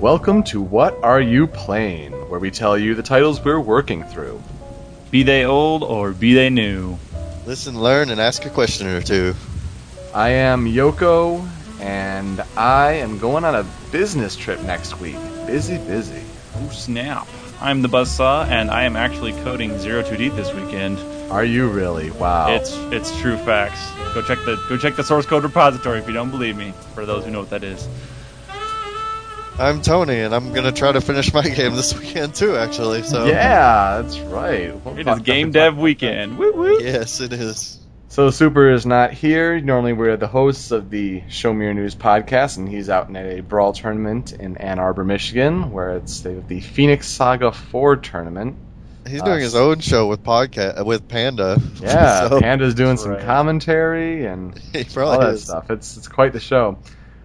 Welcome to What Are You Playing, where we tell you the titles we're working through. Be they old or be they new. Listen, learn, and ask a question or two. I am Yoko, and I am going on a business trip next week. Busy, busy. Oh snap! I'm the Buzzsaw, and I am actually coding Zero Two d this weekend. Are you really? Wow. It's it's true facts. Go check the go check the source code repository if you don't believe me. For those who know what that is. I'm Tony, and I'm gonna try to finish my game this weekend too. Actually, so yeah, that's right. We'll It game dev weekend. Woo woo. yes, it is. So Super is not here. Normally we're the hosts of the Show Me Your News podcast, and he's out in a brawl tournament in Ann Arbor, Michigan, where it's the, the Phoenix Saga 4 tournament. He's Uh, doing his own show with podcast with Panda. Yeah, so Panda's doing some right. commentary and he all probably that is. stuff. It's it's quite the show.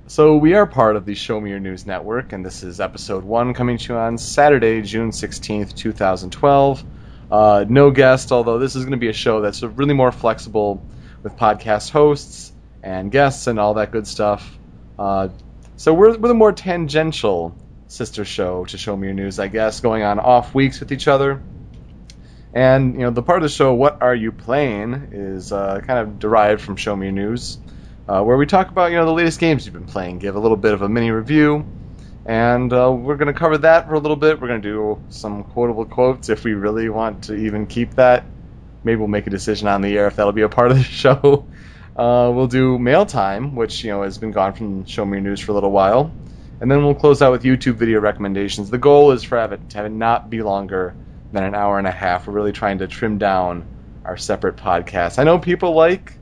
So we are part of the Show Me Your News network, and this is episode one coming to you on Saturday, June sixteenth, two thousand twelve. Uh, no guest, although this is going to be a show that's really more flexible with podcast hosts and guests and all that good stuff. Uh, so we're we're the more tangential sister show to Show Me Your News, I guess, going on off weeks with each other. And you know, the part of the show, "What Are You Playing?" is uh, kind of derived from Show Me News, uh, where we talk about you know the latest games you've been playing, give a little bit of a mini review, and uh, we're going to cover that for a little bit. We're going to do some quotable quotes if we really want to even keep that. Maybe we'll make a decision on the air if that'll be a part of the show. Uh, we'll do mail time, which you know has been gone from Show Me News for a little while, and then we'll close out with YouTube video recommendations. The goal is for it to not be longer than an hour and a half. We're really trying to trim down our separate podcasts. I know people like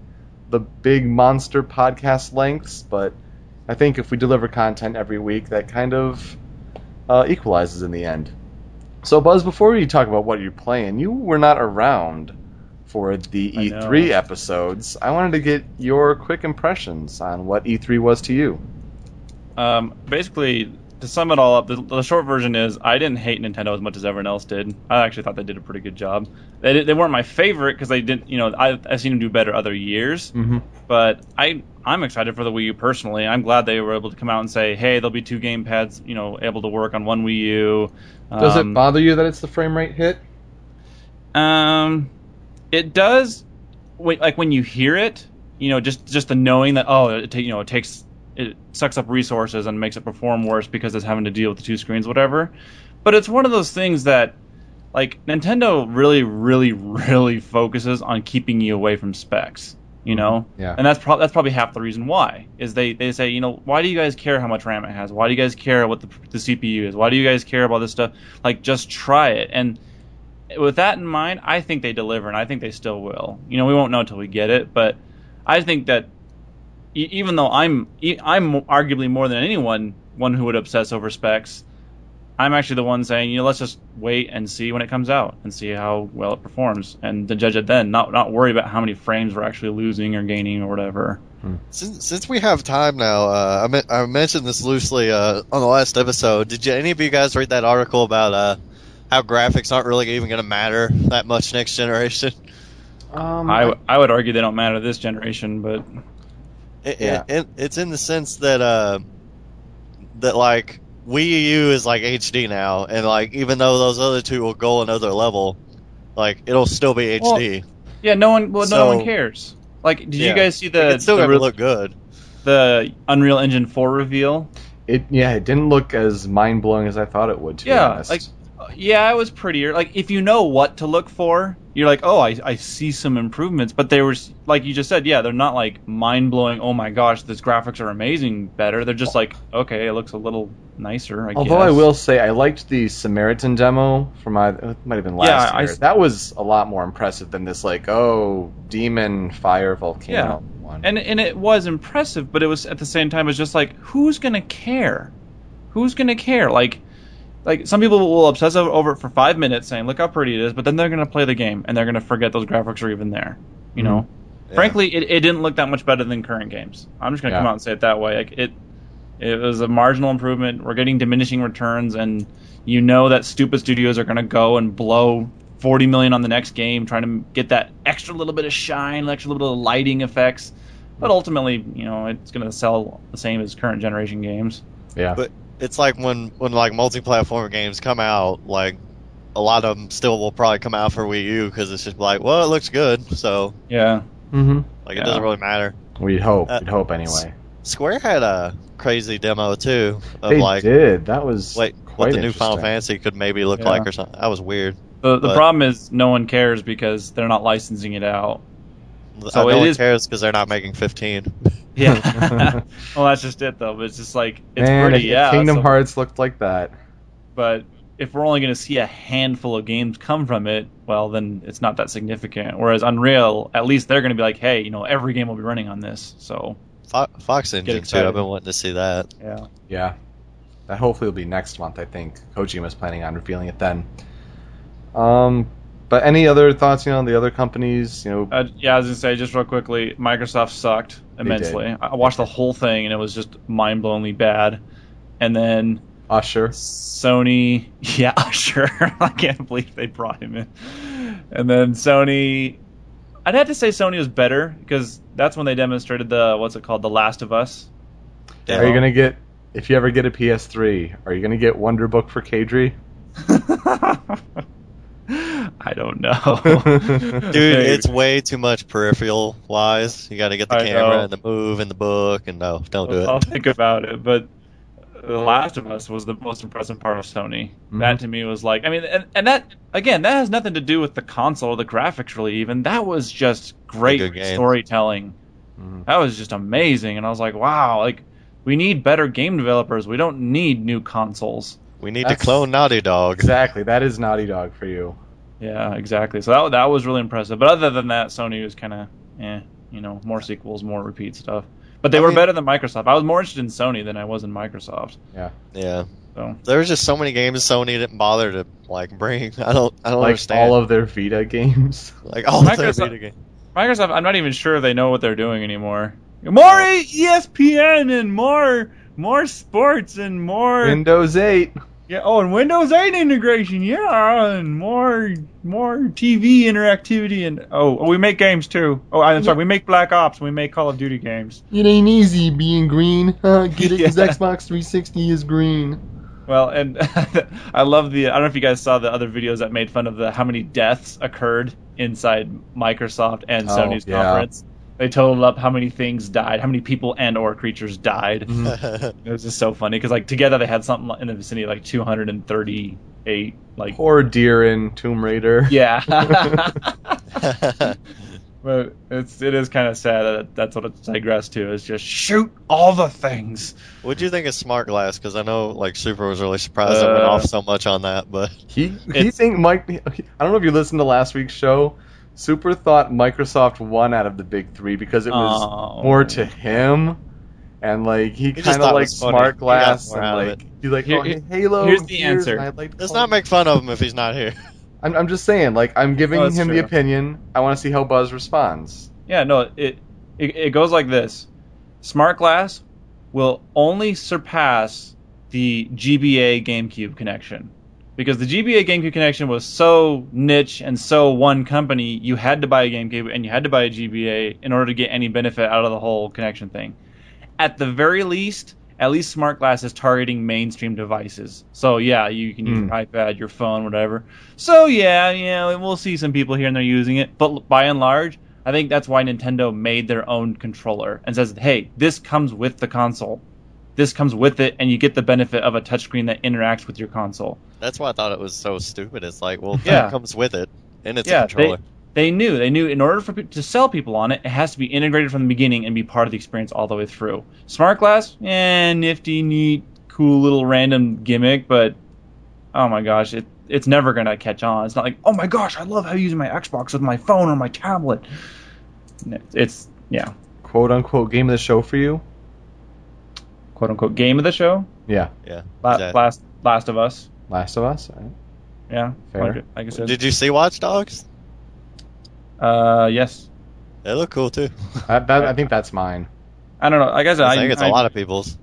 the big monster podcast lengths, but I think if we deliver content every week, that kind of uh, equalizes in the end. So, Buzz, before we talk about what you're playing, you were not around for the I E3 know. episodes. I wanted to get your quick impressions on what E3 was to you. Um, basically, to sum it all up, the, the short version is I didn't hate Nintendo as much as everyone else did. I actually thought they did a pretty good job. They, they weren't my favorite because they didn't, you know, I, I've seen them do better other years. Mm-hmm. But I, I'm excited for the Wii U personally. I'm glad they were able to come out and say, hey, there'll be two game pads, you know, able to work on one Wii U. Does Um, it bother you that it's the frame rate hit? Um, it does. Wait, like when you hear it, you know, just just the knowing that oh, it you know, it takes it sucks up resources and makes it perform worse because it's having to deal with the two screens, whatever. But it's one of those things that, like, Nintendo really, really, really focuses on keeping you away from specs. You know, mm-hmm. Yeah. and that's pro- that's probably half the reason why is they, they say you know why do you guys care how much RAM it has? Why do you guys care what the, the CPU is? Why do you guys care about this stuff? Like just try it. And with that in mind, I think they deliver, and I think they still will. You know, we won't know until we get it, but I think that e- even though I'm e- I'm arguably more than anyone one who would obsess over specs, I'm actually the one saying, you know, let's just wait and see when it comes out and see how well it performs, and then judge it then. Not not worry about how many frames we're actually losing or gaining or whatever. Since, since we have time now, uh, I, me- I mentioned this loosely uh, on the last episode. Did you, any of you guys read that article about uh, how graphics aren't really even going to matter that much next generation? Um, I, w- I would argue they don't matter this generation, but It, Yeah. it, it, it's in the sense that uh, that like Wii U is like HD now, and like even though those other two will go another level, like it'll still be Well, HD. yeah, no one well, no one cares. Like, did Yeah. you guys see the it's still the, gonna re- look good. the Unreal Engine 4 reveal? It yeah, it didn't look as mind blowing as I thought it would. To be yeah, honest. like uh, yeah, it was prettier. Like if you know what to look for, you're like, oh, I, I see some improvements. But they were like you just said, yeah, they're not like mind blowing. Oh my gosh, these graphics are amazing. Better. They're just like, okay, it looks a little nicer. I Although I will say I liked the Samaritan demo from my it might have been last Yeah, year. s- that was a lot more impressive than this like oh demon fire volcano one. and and it was impressive, but it was at the same time, it was just like, who's gonna care? Who's gonna care? Like. Like some people will obsess over- over it for five minutes, saying, "Look how pretty it is," but then they're gonna play the game and they're gonna forget those graphics are even there. You mm-hmm. know, Yeah. frankly, it, it didn't look that much better than current games. I'm just gonna come out and say it that way. Like it, it was a marginal improvement. We're getting diminishing returns, and you know that stupid studios are gonna go and blow 40 million on the next game, trying to get that extra little bit of shine, extra little bit of lighting effects. But ultimately, you know, it's going to sell the same as current generation games. Yeah. But it's like when when like multi-platform games come out, like a lot of them still will probably come out for Wii U because it's just like, well, it looks good, so Yeah. mm-hmm. like Yeah. it doesn't really matter. We'd hope. Uh, We'd hope anyway. Square had a crazy demo too of They like did. That was like what the new Final. Fantasy could maybe look Yeah. like or something. That was weird. The the But- problem is no one cares because they're not licensing it out. I So no it one is- cares because they're not making 15. Yeah. well, that's just it though. But it's just like it's Man, pretty. if Yeah. Kingdom so- Hearts looked like that. but if we're only going to see a handful of games come from it, well, then it's not that significant. Whereas Unreal, at least they're going to be like, hey, you know, every game will be running on this. So Fo- Fox Engine too. I've been wanting to see that. yeah. Yeah. That hopefully will be next month, I think. Kojima's planning on revealing it then. Um, but any other thoughts, you know, on the other companies, you know, Uh, yeah, I was gonna say just real quickly, Microsoft sucked immensely. I watched the whole thing and it was just mind-blowingly bad. And then Usher. Sony, yeah, sure. I can't believe they brought him in. And then Sony, I'd have to say Sony was better because that's when they demonstrated the what's it called, The Last of Us. Are you gonna get if you ever get a PS3, are you gonna get Wonderbook for Kadri? I don't know, Dude, Maybe. it's way too much peripheral wise. You got to get the I camera know. and the move and the book, and no, don't do it. I'll think about it. But The Last of Us was the most impressive part of Sony. Mhm. That to me was like, I mean, and, and that again, that has nothing to do with the console or the graphics, really. Even that was just great good game. storytelling. Mhm. That was just amazing, and I was like, wow, like we need better game developers. We don't need new consoles. We need That's- to clone Naughty Dog. Exactly. That is Naughty Dog for you. Yeah, exactly. So that that was really impressive. But other than that, Sony was kind of, eh, you know, more sequels, more repeat stuff. But they I were mean- better than Microsoft. I was more interested in Sony than I was in Microsoft. Yeah, Yeah. So there was just so many games Sony didn't bother to like bring. I don't, I don't Like understand. all of their Vita games. like all of their Microsoft- Vita games. Microsoft, I'm not even sure they know what they're doing anymore. More ESPN and more more sports and more Windows 8. Yeah. Oh, and Windows 8 integration, yeah, and more more TV interactivity and oh, oh, we make games too. Oh, I'm sorry, we make Black Ops, we make Call of Duty games. It ain't easy being green. Get it 'cause Xbox 360 is green. Well, and I love the. I don't know if you guys saw the other videos that made fun of the how many deaths occurred inside Microsoft and Oh, Sony's yeah. conference. They totaled up how many things died, how many people and or creatures died. Mm-hmm. It was just so funny because like together they had something in the vicinity of like 238 like Poor deer in Tomb Raider. yeah. but it's it is kind of sad that that's what it's digressed to is just shoot all the things. What do you think of Smart Glass? Because I know like Super was really surprised I went Uh, off so much on that, but He he think Mike. I don't know if you listened to last week's show. Super thought Microsoft won out of the big three because it was Oh. more to him, and like he, kind of like was funny. smart glass more and like he's like Here- oh, here- Halo. here's the Gears, answer. like let's not make fun of him if he's not here. I'm I'm just saying like I'm giving No, that's him the opinion. I want to see how Buzz responds. Yeah, no, it, it it goes like this. Smart Glass will only surpass the GBA GameCube connection. Because the GBA GameCube connection was so niche and so one company, you had to buy a GameCube and you had to buy a GBA in order to get any benefit out of the whole connection thing. At the very least, at least Smart Glass is targeting mainstream devices. So yeah, you can use Hmm. your iPad, your phone, whatever. So yeah, yeah, we'll see some people here and there using it, but by and large, I think that's why Nintendo made their own controller and says, "Hey, this comes with the console. This comes with it, and you get the benefit of a touchscreen that interacts with your console." That's why I thought it was so stupid. It's like, well, Yeah. that comes with it, and it's Yeah, a controller. They knew. They knew in order for pe- to sell people on it, it has to be integrated from the beginning and be part of the experience all the way through. Smart glass, eh, nifty, neat, cool little random gimmick, but oh my gosh, it it's never gonna catch on. It's not like, oh my gosh, I love how using my Xbox with my phone or my tablet. It's yeah, Quote unquote game of the show for you. Quote unquote game of the show. Yeah, yeah. La- exactly. Last Last of Us. Last of Us. all right. Yeah, Fair. like, like I said. Did you see Watch Dogs? uh, yes. They look cool too. I, that, I think that's mine. I don't know. Like I said, I I think it's I- a lot of people's.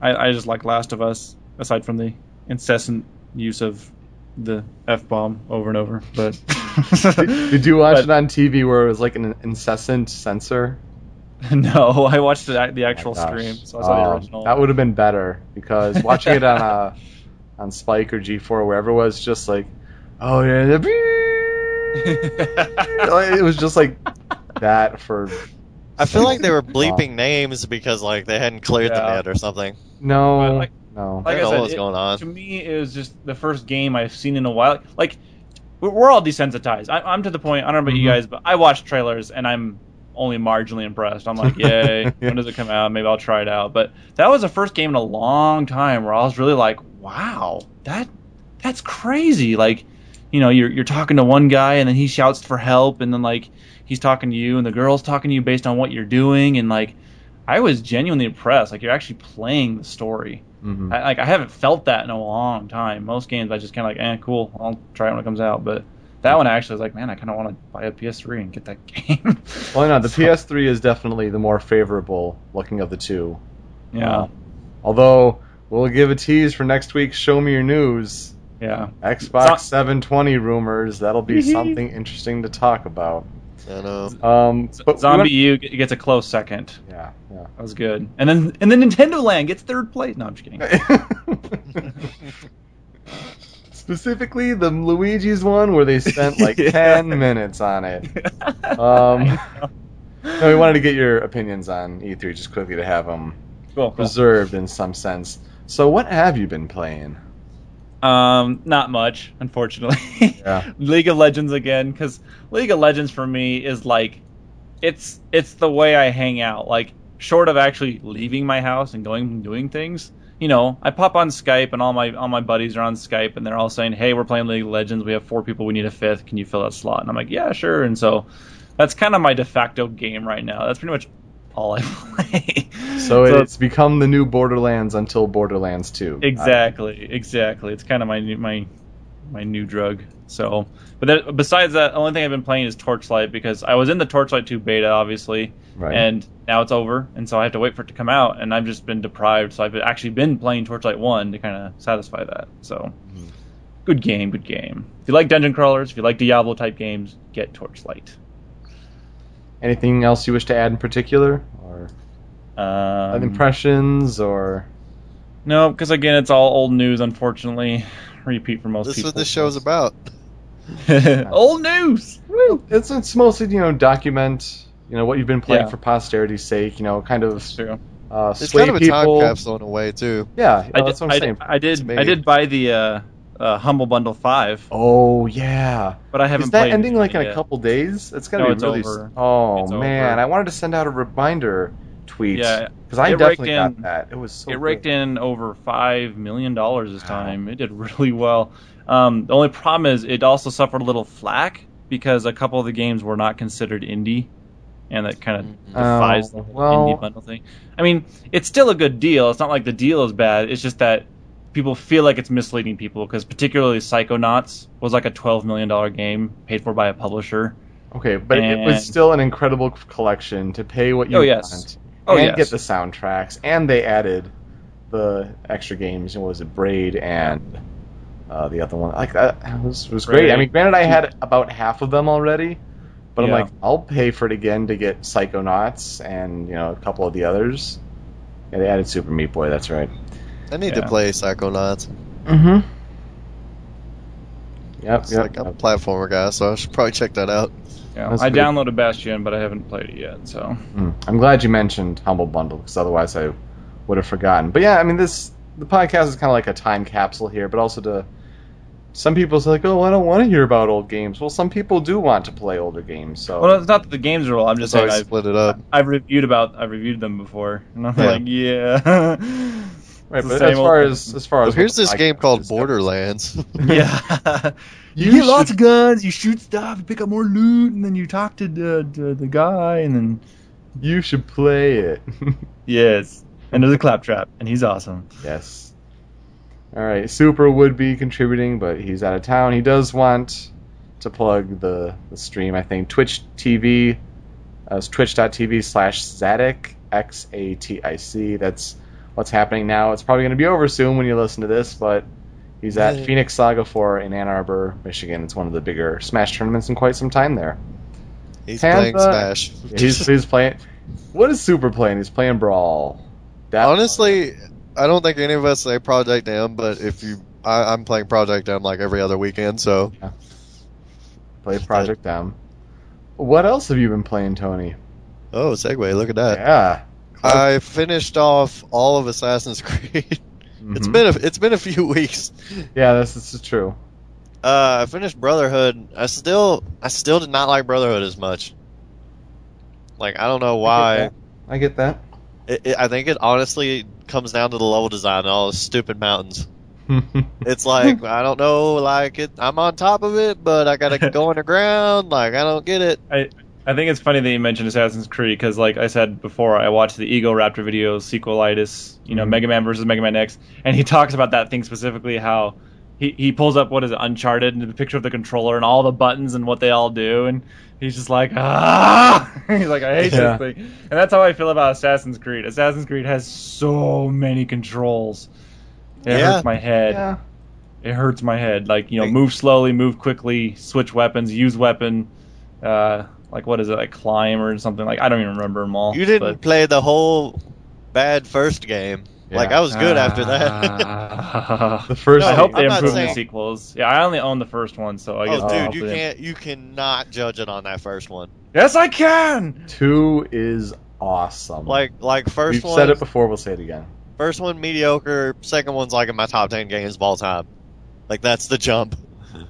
I, I just like Last of Us, aside from the incessant use of the f bomb over and over. But Did, did you watch But- it on TV where it was like an incessant censor? no, I watched the, the actual Oh stream, so I saw the Um, original. That would have been better because watching it on uh on Spike or G4 or wherever it was just like, oh yeah, it was just like that for I feel like they were bleeping names because like they hadn't cleared them Yeah. yet or something. no, But, like- no. I like I don't know said, what's it- going on. to me, it was just the first game I've seen in a while. Like, we're, we're all desensitized. I, I'm to the point. I don't know about you Mhm. guys, but I watch trailers and I'm only marginally impressed. I'm like, yay! when does it come out? Maybe I'll try it out. But that was the first game in a long time where I was really like, wow, that that's crazy. Like, you know, you're you're talking to one guy and then he shouts for help, and then like he's talking to you, and the girl's talking to you based on what you're doing, and like. I was genuinely impressed. Like you're actually playing the story. Mhm. I, like I haven't felt that in a long time. Most games I just kind of like, eh, cool, I'll try it when it comes out. But that one actually was like, man, I kind of want to buy a PS3 and get that game. Well, no, the So, PS3 is definitely the more favorable looking of the two. Yeah, Uh, although we'll give a tease for next week's Show Me Your News. yeah. Xbox Zo- 720 rumors. That'll be Hee hee. something interesting to talk about. I know. Um, but Zombie went- U g- gets a close second. Yeah, yeah. That was good. And then and then Nintendo Land gets third place. No, I'm just kidding. Specifically, the Luigi's one where they spent like Yeah. 10 minutes on it. Um, No, we wanted to get your opinions on E3 just quickly to have them cool, cool. preserved in some sense. So, what have you been playing? Um, not much, unfortunately. Yeah. League of Legends again, because League of Legends for me is like, it's it's the way I hang out. Like, short of actually leaving my house and going and doing things, you know, I pop on Skype and all my all my buddies are on Skype and they're all saying, "Hey, we're playing League of Legends. We have four people. We need a fifth. Can you fill that slot?" And I'm like, "Yeah, sure." And so, that's kind of my de facto game right now. That's pretty much all I play. So, it's become the new Borderlands until Borderlands 2. Exactly, exactly. It's kind of my new my my new drug. So, but that, besides that, the only thing I've been playing is Torchlight because I was in the Torchlight 2 beta, obviously, Right. and now it's over, and so I have to wait for it to come out, and I've just been deprived. So I've actually been playing Torchlight 1 to kind of satisfy that. So, Mhm. good game, good game. If you like dungeon crawlers, if you like Diablo type games, get Torchlight. Anything else you wish to add in particular? Or Um, impressions? Or. no, because again, it's all old news. Unfortunately, repeat for most people. This is what this show's about. old news. Woo! It's, it's mostly, you know, document, you know, what you've been playing Yeah. for posterity's sake, you know, kind of That's true. uh, It's sway kind of a people. time capsule in a way too. Yeah, I uh, that's did, what I'm I, saying. I did. I did buy the uh, uh, Humble Bundle Five. Oh yeah. but I haven't Is that played ending like in a couple days? It's gonna No, be it's really. over. s- Oh It's man, over. I wanted to send out a reminder tweet. Yeah, because I it raked definitely got that. It was so. it raked good. in over five million dollars this Wow. time. It did really well. Um, the only problem is it also suffered a little flack because a couple of the games were not considered indie, and that kind of Mhm. defies Oh, the whole well- indie bundle thing. I mean, it's still a good deal. It's not like the deal is bad. It's just that people feel like it's misleading people because particularly Psychonauts was like a twelve million dollar game paid for by a publisher. Okay, but it was still an incredible collection to pay what you Oh, yes. want. Oh, and yes. get the soundtracks, and they added the extra games. What was it, Braid and uh, the other one? Like that it was was great. I mean, granted, I had about half of them already, but I'm like, I'll pay for it again to get Psychonauts and you know a couple of the others. Yeah, they added Super Meat Boy. That's right. I need Yeah. to play Psychonauts. Mm-hmm. Yep, It's yep. like a platformer guy, so I should probably check that out. Yeah, That's I pretty- downloaded Bastion, but I haven't played it yet. So Mm. I'm glad you mentioned Humble Bundle because otherwise I would have forgotten. But yeah, I mean this the podcast is kind of like a time capsule here, but also to some people say like, oh, I don't want to hear about old games. Well, some people do want to play older games. So well, it's not that the games are old. I'm just So saying I I've, split it up. I've reviewed about I've reviewed them before, and I'm Yeah. like, yeah. right, but as same far old as thing. as far Well, as here's what the this game called Borderlands. yeah. You You, get lots of guns. You shoot stuff. You pick up more loot, and then you talk to the to the guy, and then You should play it. yes, and there's a claptrap, and he's awesome. yes. All right, Super would be contributing, but he's out of town. He does want to plug the, the stream. I think Twitch TV, uh, it's twitch.tv slash Zatic X A T I C. That's what's happening now. It's probably going to be over soon when you listen to this, but he's at Yeah. Phoenix Saga 4 in Ann Arbor, Michigan. It's one of the bigger Smash tournaments in quite some time there. He's Panda- playing Smash. He's, he's playing. What is Super playing? He's playing Brawl. That- Honestly, I don't think any of us say Project M, but if you, I, I'm playing Project M like every other weekend, so Yeah. play Project M. What else have you been playing, Tony? oh, segue, look at that. Yeah. I finished off all of Assassin's Creed. It's Mhm. been a, it's been a few weeks. Yeah, this, this is true. Uh, I finished Brotherhood. I still I still did not like Brotherhood as much. Like I don't know why. I get that. It, it, I think it honestly comes down to the level design and all the stupid mountains. It's like I don't know, like it. I'm on top of it, but I gotta go underground. Like I don't get it. I I think it's funny that you mentioned Assassin's Creed because, like I said before, I watched the Egoraptor video, sequelitis, you know, Mhm. Mega Man versus Mega Man X, and he talks about that thing specifically. How he he pulls up what is it, Uncharted, and the picture of the controller and all the buttons and what they all do, and he's just like ah, he's like I hate Yeah. this thing, and that's how I feel about Assassin's Creed. Assassin's Creed has so many controls. It Yeah. hurts my head. yeah. It hurts my head. Like you know, move slowly, move quickly, switch weapons, use weapon. Uh, like what is it? Like climb or something. Like I don't even remember them all. You didn't but- play the whole bad first game. Like I was good after that. The first. I No, hope I'm they not improve in the sequels. Yeah, I only own the first one, so I guess. oh, dude, hope you they- can't. You cannot judge it on that first one. Yes, I can. Two is awesome. Like, like 1st we've one. said it before. We'll say it again. First one mediocre. Second one's like in my top ten games of all time. Like that's the jump.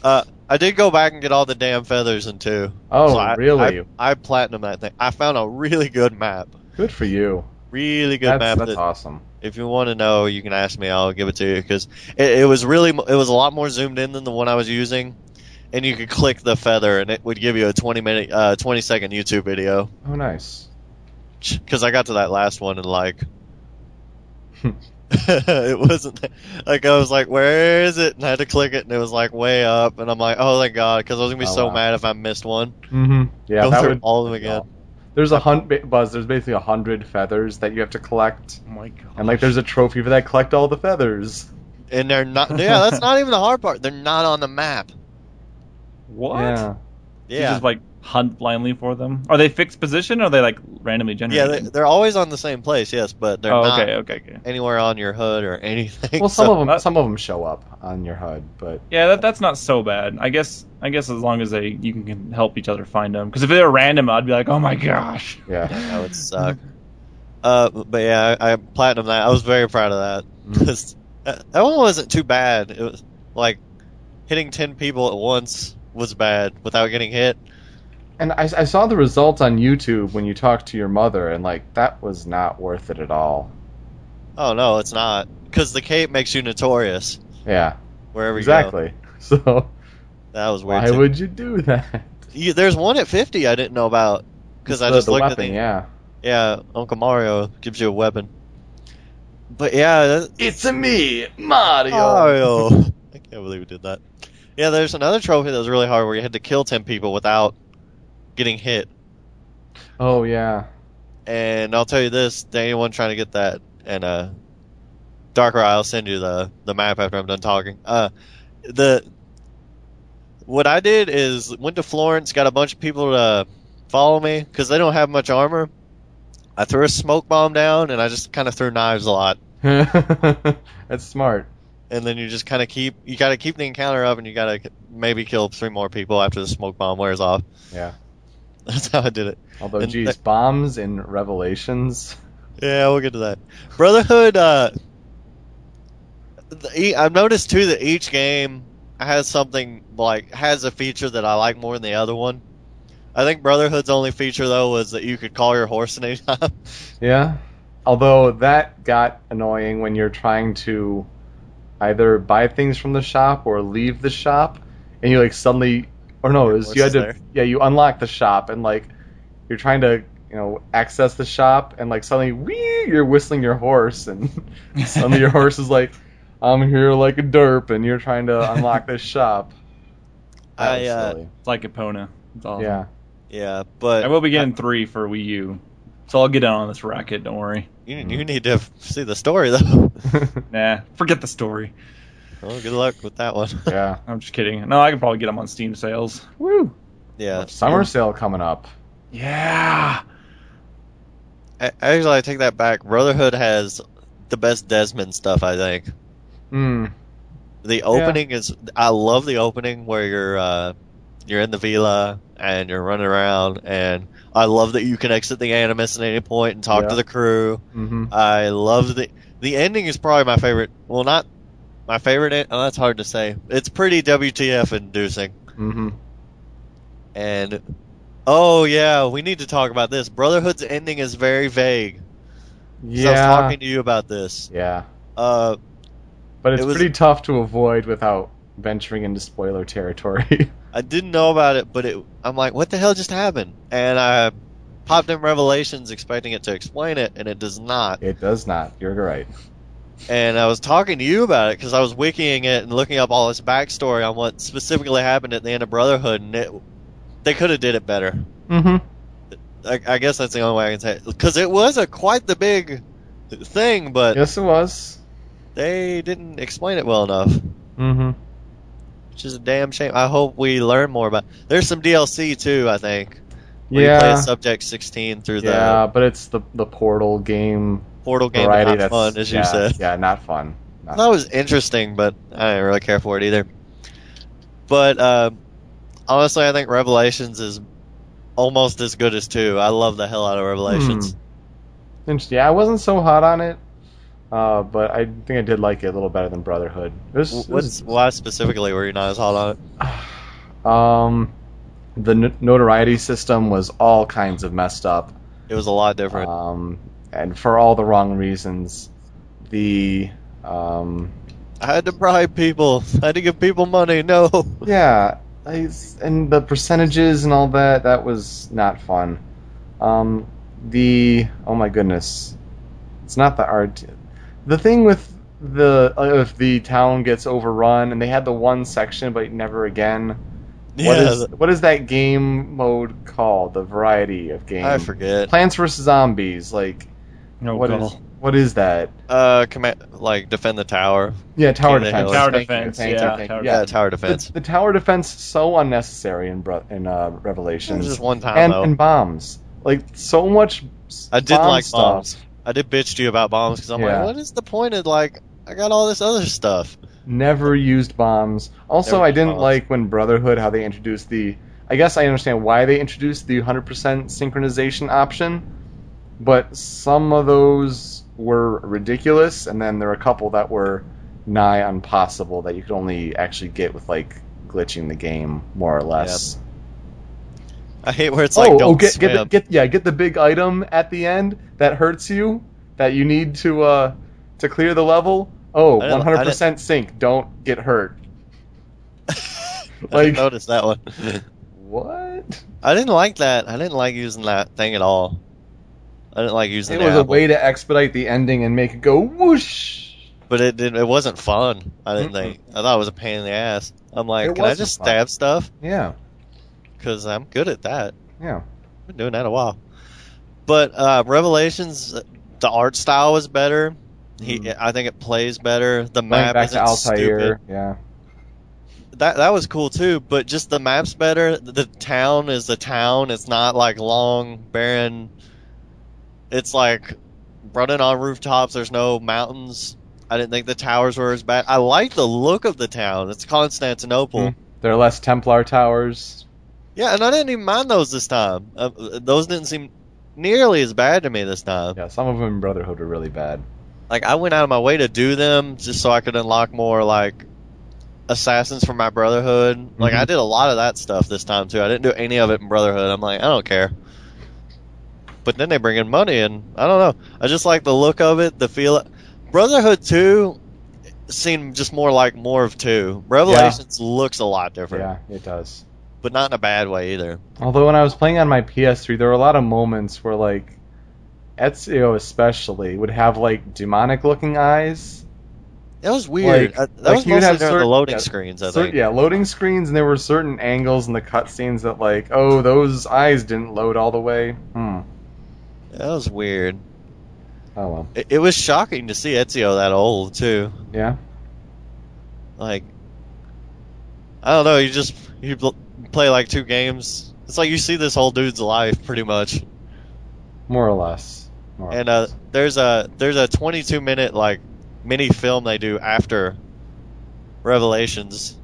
Uh, I did go back and get all the damn feathers in two. Oh, So I, really? I, I platinum that thing. I found a really good map. Good for you. Really good That's, map. that's that, awesome. if you want to know, you can ask me. I'll give it to you because it, it was really it was a lot more zoomed in than the one I was using, and you could click the feather and it would give you a twenty minute, uh, twenty second YouTube video. Oh, nice. Because I got to that last one and like. it wasn't like I was like, "Where is it?" And I had to click it, and it was like way up, and I'm like, "Oh thank God," because I was gonna be Oh, so wow. mad if I missed one. Mm-hmm. Yeah, Go that through would all of them again. There's a hunt, Buzz. There's basically a hundred feathers that you have to collect, Oh my god. and like there's a trophy for that. Collect all the feathers. And they're not. Yeah, that's not even the hard part. They're not on the map. what? Yeah. You Yeah, just like hunt blindly for them. Are they fixed position or are they like randomly yeah, generated? they, they're always on the same place. Yes, but they're oh, not okay, okay, okay. anywhere on your HUD or anything. Well, some so- of them, some of them show up on your HUD, but Yeah, that, that's not so bad. I guess I guess as long as they you can, can help each other find them. Because if they were random, I'd be like, oh my gosh. yeah. that would suck. Uh, but yeah, I, I platinum that. I was very proud of that. Mm. 'Cause that that one wasn't too bad. It was like hitting ten people at once was bad without getting hit. And I, I saw the results on YouTube when you talked to your mother, and like that was not worth it at all. Oh no, it's not. Because the cape makes you notorious Yeah, wherever you go. exactly. So That was weird. why too. would you do that? You, there's one at fifty I didn't know about because I just the looked weapon, at the yeah. yeah. Uncle Mario gives you a weapon. But yeah, It's a me, Mario. Mario. I can't believe we did that. Yeah, there's another trophy that was really hard where you had to kill ten people without getting hit. Oh yeah. And I'll tell you this: to anyone trying to get that, and uh, Darker, I'll send you the the map after I'm done talking. Uh, the what I did is went to Florence, got a bunch of people to follow me because they don't have much armor. I threw a smoke bomb down, and I just kind of threw knives a lot. That's smart. And then you just kind of keep you got to keep the encounter up, and you got to maybe kill three more people after the smoke bomb wears off. Yeah. That's how I did it. Although, And geez, that- bombs in Revelations. Yeah, we'll get to that. Brotherhood. Uh, the, I've noticed too that each game has something like has a feature that I like more than the other one. I think Brotherhood's only feature though was that you could call your horse at any time. Yeah. Although that got annoying when you're trying to either buy things from the shop or leave the shop, and you like suddenly, or no, it was, you had to, there. yeah, you unlock the shop and like you're trying to, you know, access the shop, and like suddenly, wee, you're whistling your horse, and suddenly your horse is like, I'm here like a derp, and you're trying to unlock this shop. That I uh. It's like Epona. It's awesome. yeah. yeah, but I will be getting three for Wii U. So I'll get in on this racket, don't worry. you, you need to see the story though. Nah, forget the story. well, good luck with that one. yeah. I'm just kidding. No, I can probably get them on Steam sales. Woo! yeah, Summer sale coming up. Yeah. Actually, I take that back. Brotherhood has the best Desmond stuff. I think Mm. the opening is. I love the opening where you're uh, you're in the villa and you're running around, and I love that you can exit the Animus at any point and talk Yeah. to the crew. hmm I love the the ending is probably my favorite. Well, not my favorite. Oh, that's hard to say. It's pretty WTF inducing. hmm And oh yeah, we need to talk about this. Brotherhood's ending is very vague. 'Cause I was Yeah. talking to you about this. Yeah. Uh, But it's It was- pretty tough to avoid without venturing into spoiler territory. I didn't know about it, but it, I'm like, what the hell just happened? And I popped in Revelations expecting it to explain it, and it does not. it does not. You're right. And I was talking to you about it because I was wikiing it and looking up all this backstory on what specifically happened at the end of Brotherhood, and it, they could have did it better. Mm-hmm. I, I guess that's the only way I can say it. Because it was a quite the big thing, but Yes, it was. they didn't explain it well enough, Mm-hmm. Which is a damn shame. I hope we learn more about. There's some DLC too, I think. You Yeah. Subject 16 through the Yeah, but it's the the Portal game portal game. variety Not that's fun, as you yeah, said. Yeah, not fun. Not That was interesting, but I didn't really care for it either. But uh, honestly, I think Revelations is almost as good as two. I love the hell out of Revelations. Interesting. Yeah, I wasn't so hot on it, uh, but I think I did like it a little better than Brotherhood. Was, was- why specifically were you not as hot on it? um, the n- notoriety system was all kinds of messed up, It was a lot different. um, and for all the wrong reasons. The um, I had to bribe people. I had to give people money. No. yeah, I, and the percentages and all that that was not fun. Um, the oh my goodness, it's not the art. The thing with the uh, if the town gets overrun and they had the one section but never again. Yeah, is what is that game mode called? The variety of game. I forget. Plants vs Zombies. Like No, what is what is that? Uh, command like defend the tower. Yeah, tower King of the defense. Tower Thank defense, thank you, yeah, thank tower Yeah, Yeah, tower the, defense. the tower defense so unnecessary in Bro- in uh, Revelations. just one time and, though. and bombs. Like so much. I did bomb like stuff. bombs. I did bitch to you about bombs because I'm Yeah. like, what is the point of like I got all this other stuff. Never used bombs. Also, Never I didn't bombs. like when Brotherhood how they introduced the. I guess I understand why they introduced the 100% synchronization option, but some of those were ridiculous, and then there were a couple that were nigh impossible that you could only actually get with like glitching the game more or less. I hate where it's like oh, don't oh, get, get the, get yeah, get the big item at the end that hurts you that you need to uh to clear the level. Oh, I didn't- I 100% sync. Don't get hurt. I like- didn't notice that one. What? I didn't like that. I didn't like using that thing at all. I didn't like using It the was a way to expedite the ending and make it go whoosh. but it didn't. It wasn't fun. I didn't Mm-mm. think. I thought it was a pain in the ass. I'm like, It can I just fun. stab stuff? Yeah, Because I'm good at that. yeah. I've been doing that a while. But uh, Revelations, the art style was better. He, Mhm. I think it plays better. The Going map back to Altair. stupid. Yeah. That that was cool too. But just the map's better. The town is the town. It's not like long barren. It's like running on rooftops. There's no mountains. I didn't think the towers were as bad. I like the look of the town. It's Constantinople. Mhm. There are less Templar towers. Yeah, and I didn't even mind those this time. Uh, those didn't seem nearly as bad to me this time. Yeah, some of them in Brotherhood were really bad. Like I went out of my way to do them just so I could unlock more like assassins for my Brotherhood. Like Mhm. I did a lot of that stuff this time too. I didn't do any of it in Brotherhood. I'm like, I don't care. But then they bring in money, and I don't know. I just like the look of it, the feel. Brotherhood two seemed just more like more of two. Revelations looks a lot different, Yeah, it does. But not in a bad way either. Although when I was playing on my PS3, there were a lot of moments where like Ezio especially would have like demonic looking eyes. That was weird. Like- I- that like was mostly have certain- the loading yeah, screens. I Cer- think. yeah, loading screens, and there were certain angles in the cutscenes that like, oh, those eyes didn't load all the way. Hmm. That was weird. Oh well. It, it was shocking to see Ezio that old too. Yeah. Like, I don't know. You just you bl- play like two games. It's like you see this whole dude's life pretty much. More or less. and uh, there's a there's a 22 minute like mini film they do after Revelations,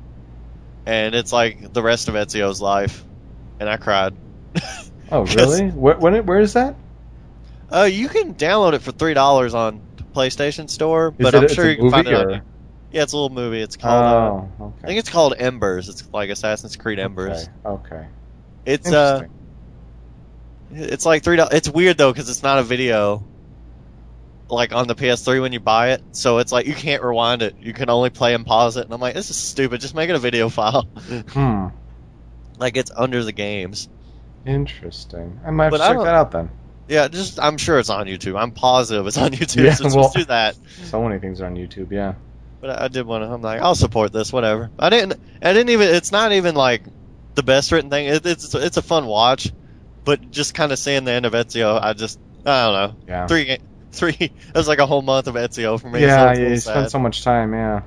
and it's like the rest of Ezio's life, and I cried. oh really? Where, when it, where is that? Uh, you can download it for three dollars on PlayStation Store, Is but it, I'm sure you can find it. or- On, yeah, it's a little movie. It's called. uh, Oh, I think it's called Embers. It's like Assassin's Creed Embers. Okay. okay. It's uh, it's like three. It's weird though because it's not a video. Like on the PS3 when you buy it, so it's like you can't rewind it. You can only play and pause it. And I'm like, this is stupid. Just make it a video file. Hmm. like it's under the games. Interesting. I might have to check that out then. Yeah, just I'm sure it's on YouTube. I'm positive it's on YouTube. Yeah, so just well- do that. So many things are on YouTube. Yeah. But I I did want to. I'm like, I'll support this. Whatever. I didn't. I didn't even. It's not even like the best written thing. It, it's it's a fun watch, but just kind of seeing the end of Ezio, I just I don't know. Yeah. Three three. It was like a whole month of Ezio for me. Yeah, yeah, you sad. spend so much time. Yeah.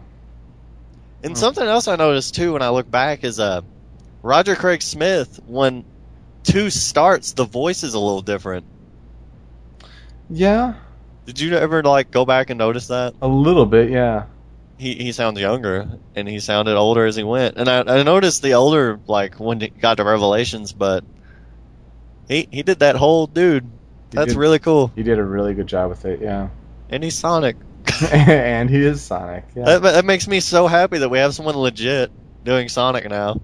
And Mm. something else I noticed too when I look back is uh, Roger Craig Smith when two starts, the voice is a little different. Yeah. Did you ever like go back and notice that? A little bit. Yeah. He he sounds younger and he sounded older as he went. And I, I noticed the older like when he got to Revelations, but he he did that whole dude. He That's did- really cool. He did a really good job with it. Yeah. And he's Sonic. and he is Sonic. Yeah. That, that makes me so happy that we have someone legit doing Sonic now.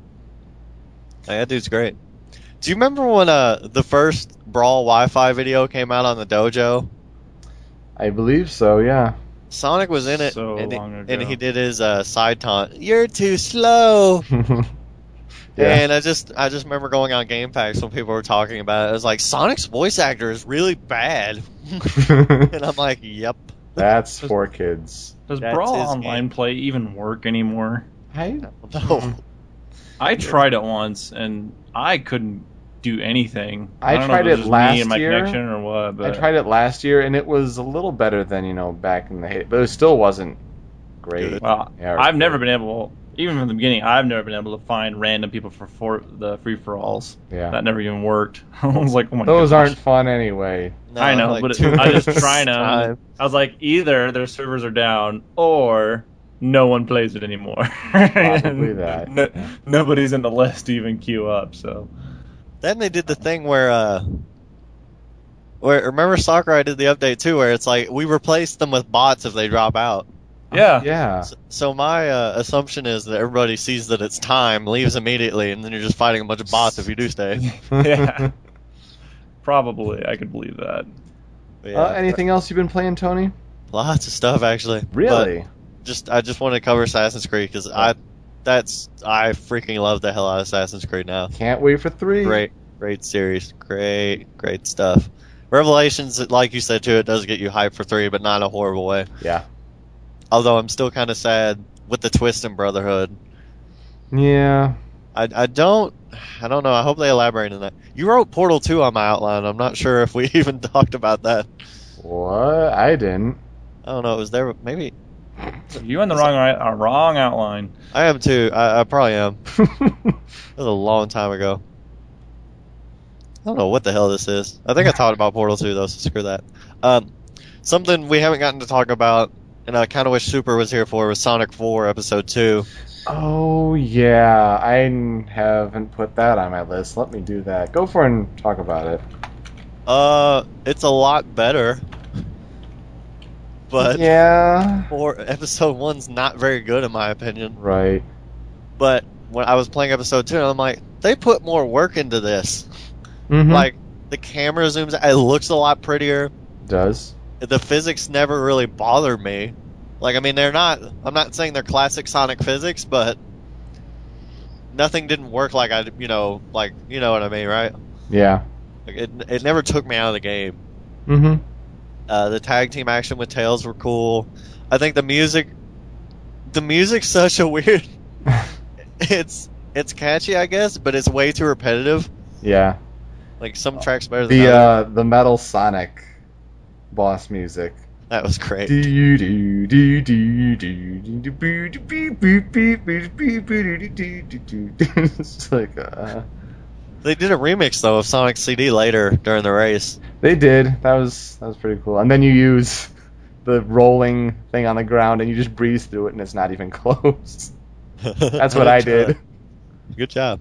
That dude's great. Do you remember when uh the first Brawl Wi-Fi video came out on the Dojo? I believe so. Yeah. Sonic was in it, So and, he- long and ago. he did his uh, side taunt. You're too slow. yeah. And I just I just remember going on GameFAQs when people were talking about it. It was like Sonic's voice actor is really bad, and I'm like, yep. That's for kids. Does That's Brawl Online game. play even work anymore? I No. I tried it once and I couldn't do anything. I don't know tried if it was just last me and my year. connection or what, I tried it last year and it was a little better than you know back in the day, but it still wasn't great. Good. Well, Yeah, I've or- never been able, even from the beginning, I've never been able to find random people for, for the free for alls. Yeah. That never even worked. I was like, oh my Those gosh. aren't fun anyway. No, I know, like but it, I just trying um, them. I was like, either their servers are down or no one plays it anymore. Probably that, No- yeah. Nobody's in the list to even queue up. So Then they did the thing where uh, where remember Sakurai did the update too, where it's like we replace them with bots if they drop out. yeah, Yeah. So, so my uh, assumption is that everybody sees that it's time, leaves immediately, and then you're just fighting a bunch of bots if you do stay. yeah. Probably, I could believe that. Yeah, Uh, anything else you've been playing, Tony? lots of stuff actually. Really? But just I just want to cover Assassin's Creed because I that's I freaking love the hell out of Assassin's Creed now. Can't wait for three. Great, great series, great, great stuff. Revelations, like you said too, it does get you hyped for three, but not in a horrible way. Yeah. Although I'm still kind of sad with the twist in Brotherhood. Yeah. I, I don't I don't know. I hope they elaborate on that. You wrote Portal 2 on my outline. I'm not sure if we even talked about that. What? I didn't. I don't know. It was there. Maybe You on the wrong uh, wrong outline. I am too. I, I probably am. It was a long time ago. I don't know what the hell this is. I think I talked about Portal 2 though, so screw that. Um, something we haven't gotten to talk about, and I kind of wish Super was here for, was Sonic 4 Episode 2. oh yeah, I haven't put that on my list. Let me do that. Go for it and talk about it. Uh, it's a lot better, but yeah. four, Episode 1's not very good in my opinion. Right. But when I was playing Episode 2, I'm like, they put more work into this. Mm-hmm. Like, the camera zooms, it looks a lot prettier. does. the physics never really bothered me. Like, I mean, they're not. I'm not saying they're classic Sonic physics, but nothing didn't work like I, you know, like you know what I mean, right? Yeah. Like, it it never took me out of the game. Mhm. Uh, the tag team action with Tails were cool. I think the music, the music's such a weird. It's it's catchy, I guess, but it's way too repetitive. yeah. Like some tracks better than The uh the Metal Sonic boss music. that was great. It's like uh They did a remix though of Sonic CD later during the race. They did. That was that was pretty cool. And then you use the rolling thing on the ground and you just breeze through it and it's not even close. That's what I did. Good job.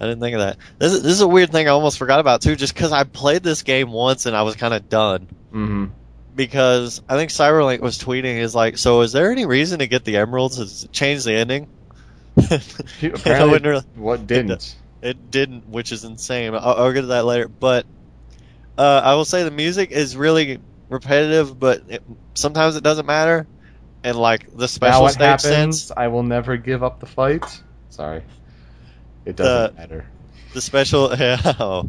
I didn't think of that. This is, this is a weird thing I almost forgot about too, just because I played this game once and I was kind of done. hmm Because I think Cyberlink was tweeting is like, so is there any reason to get the emeralds? Does it change the ending? Apparently, really- what didn't? It didn't, which is insane. I'll, I'll get to that later. But uh, I will say the music is really repetitive, but it, sometimes it doesn't matter. And like the special what stage happens? sense, I will never give up the fight. Sorry, it doesn't The- matter. the special, yeah, oh.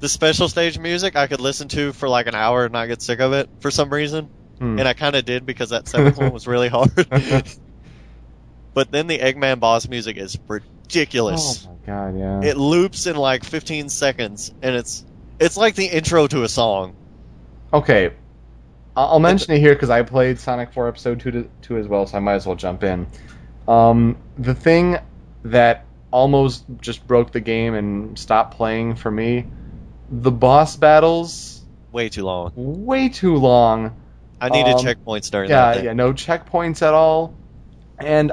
the special stage music I could listen to for like an hour and not get sick of it for some reason. Hmm. And I kind of did because that seventh one was really hard. but then the Eggman boss music is ridiculous. Oh my god, yeah. It loops in like 15 seconds, and it's it's like the intro to a song. Okay, I'll mention it here because I played Sonic 4 Episode 2, to, 2 as well, so I might as well jump in. Um, the thing that almost just broke the game and stopped playing for me, the boss battles, Way too long. way too long. I needed Um, checkpoints during Yeah, that. Thing. yeah, no checkpoints at all. And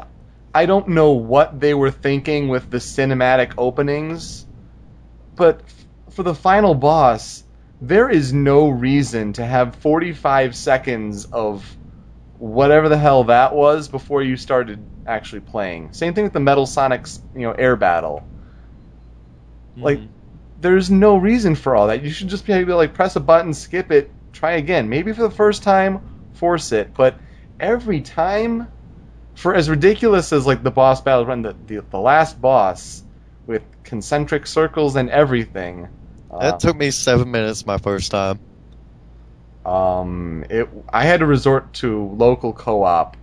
I don't know what they were thinking with the cinematic openings, but f- for the final boss, there is no reason to have 45 seconds of whatever the hell that was before you started actually playing. Same thing with the Metal Sonic's, you know, air battle. Like, Mhm. there's no reason for all that. You should just be able to like press a button, skip it, try again. Maybe for the first time, force it, but every time, for as ridiculous as like the boss battle run, the the, the last boss with concentric circles and everything. uh, that took me seven minutes my first time. um, it I had to resort to local co-op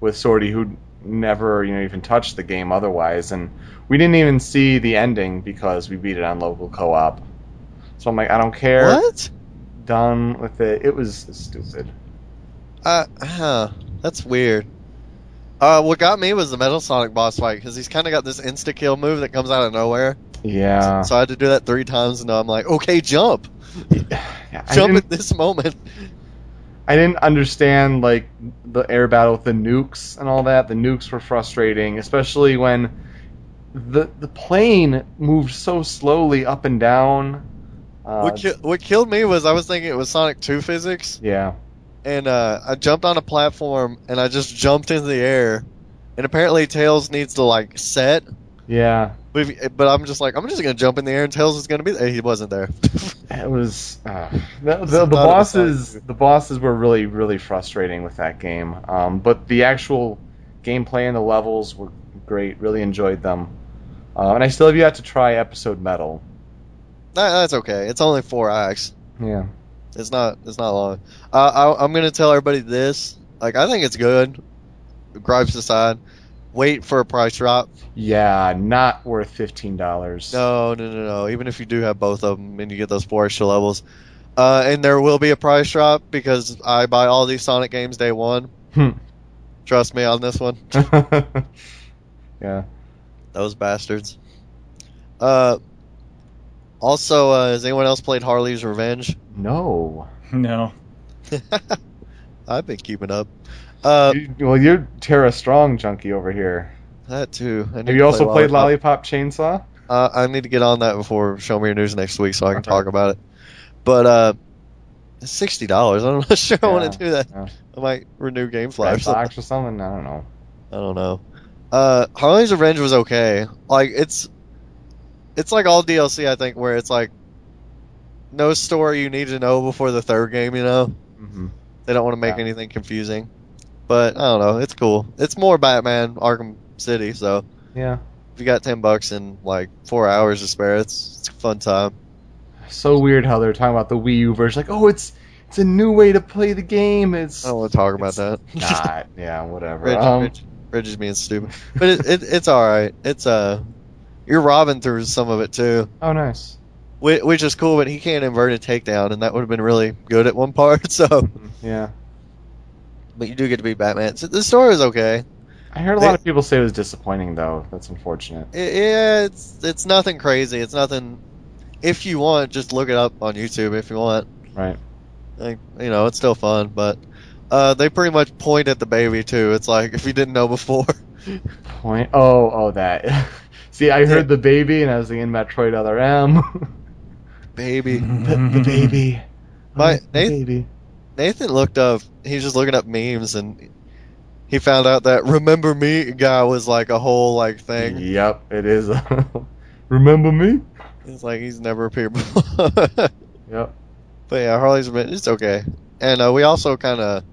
with Sorty, who never you know even touched the game otherwise, and we didn't even see the ending because we beat it on local co-op. So I'm like, I don't care. What? Done with it. It was stupid. Uh, huh. That's weird. Uh, what got me was the Metal Sonic boss fight because he's kind of got this insta kill move that comes out of nowhere. Yeah. So I had to do that three times, and now I'm like, okay, jump, Yeah, jump at this moment. I didn't understand like the air battle with the nukes and all that. The nukes were frustrating, especially when the the plane moved so slowly up and down. Uh, what, ki- what killed me was I was thinking it was Sonic 2 physics, yeah. And uh, I jumped on a platform and I just jumped into the air, and apparently Tails needs to like set. Yeah. But, if, but I'm just like I'm just gonna jump in the air and Tails is gonna be there. He wasn't there. It was uh, the, the, the bosses. The bosses were really really frustrating with that game. Um, but the actual gameplay and the levels were great. Really enjoyed them. Uh, and I still have yet to try Episode Metal. That, that's okay. It's only four acts. Yeah. It's not. It's not long. Uh, I, I'm gonna tell everybody this. Like I think it's good. Gripes aside, wait for a price drop. Yeah, not worth fifteen dollars. No, no, no, no. Even if you do have both of them and you get those four extra levels, uh, and there will be a price drop because I buy all these Sonic games day one. Hmm. Trust me on this one. yeah. Those bastards. Uh. Also, uh, has anyone else played Harley's Revenge? No. No. I've been keeping up. Uh, You- well, you're Terra Strong junkie over here. that too. I need Have to you also play played Lollipop. Lollipop Chainsaw? Uh, I need to get on that before Show Me Your News next week so I can Okay. talk about it. But uh, sixty dollars. I'm not sure I want to do that. yeah. I might renew GameFly or Red something. Or something? I don't know. I don't know. Uh, Harley's Revenge was okay. Like it's, it's like all DLC. I think where it's like, no story you need to know before the third game. You know, hmm they don't want to make Yeah. anything confusing. But I don't know. It's cool. It's more Batman Arkham City. So Yeah. if you got ten bucks and like four hours to spare, it's it's a fun time. So weird how they're talking about the Wii U version. Like, oh, it's it's a new way to play the game. It's I don't want to talk about that. not. Yeah, whatever. Reg, Um, Reg, Reg is being stupid, but it, it, it's all right. It's uh, you're robbing through some of it too, oh, nice. which, which is cool. But he can't invert a takedown, and that would have been really good at one part. So, Yeah. but you do get to be Batman. So the story is okay. I heard a lot of people say it was disappointing, though. That's unfortunate. It, yeah, it's it's nothing crazy. It's nothing. If you want, just look it up on YouTube if you want. Right. Like, you know, it's still fun, but uh, they pretty much point at the baby too. It's like if you didn't know before. Point. Oh, oh, that. See, I heard the baby, and I was thinking Metroid Other M. baby. the, the baby. My- the Nath- baby. Nathan looked up. He's just looking up memes, and he found out that "Remember Me" guy was like a whole like thing. Yep, it is. Remember me? It's like he's never appeared before. Yep. But yeah, Harley's been it's okay. And uh, we also kind of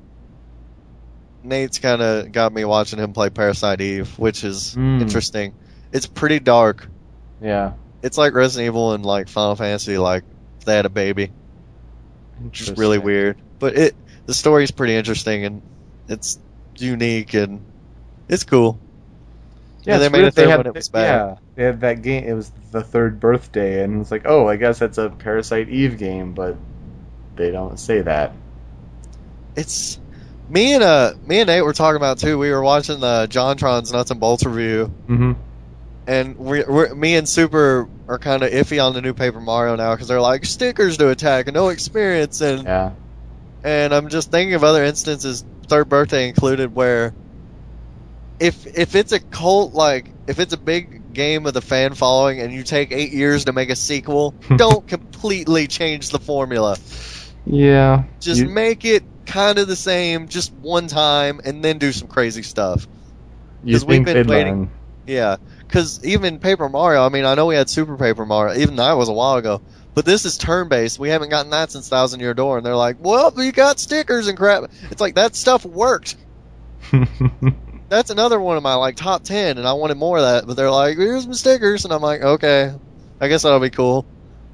Nate's kind of got me watching him play Parasite Eve, which is Mm. interesting. It's pretty dark. Yeah. It's like Resident Evil and like Final Fantasy, like they had a baby. Just really weird. But it the story's pretty interesting and it's unique and it's cool. Yeah, And they made it there had, when it was bad. Yeah, they had that game. It was the third birthday, and it's like, oh, I guess that's a Parasite Eve game, but they don't say that. It's me and uh me and Nate were talking about too. We were watching the JonTron's Nuts and Bolts review, Mm-hmm. And we we're, me and Super are kind of iffy on the new Paper Mario now because they're like stickers to attack and no experience, and Yeah. and I'm just thinking of other instances, third birthday included, where if if it's a cult like if it's a big game with a fan following and you take eight years to make a sequel, don't completely change the formula. Yeah. Just You- make it kind of the same, just one time, and then do some crazy stuff. Because we've been waiting- learn. Yeah, because even Paper Mario, I mean, I know we had Super Paper Mario, even that was a while ago, but this is turn based. We haven't gotten that since Thousand Year Door, and they're like, well, we got stickers and crap. It's like that stuff worked. That's another one of my like top ten, and I wanted more of that, but they're like, here's some stickers, and I'm like, okay, I guess that'll be cool.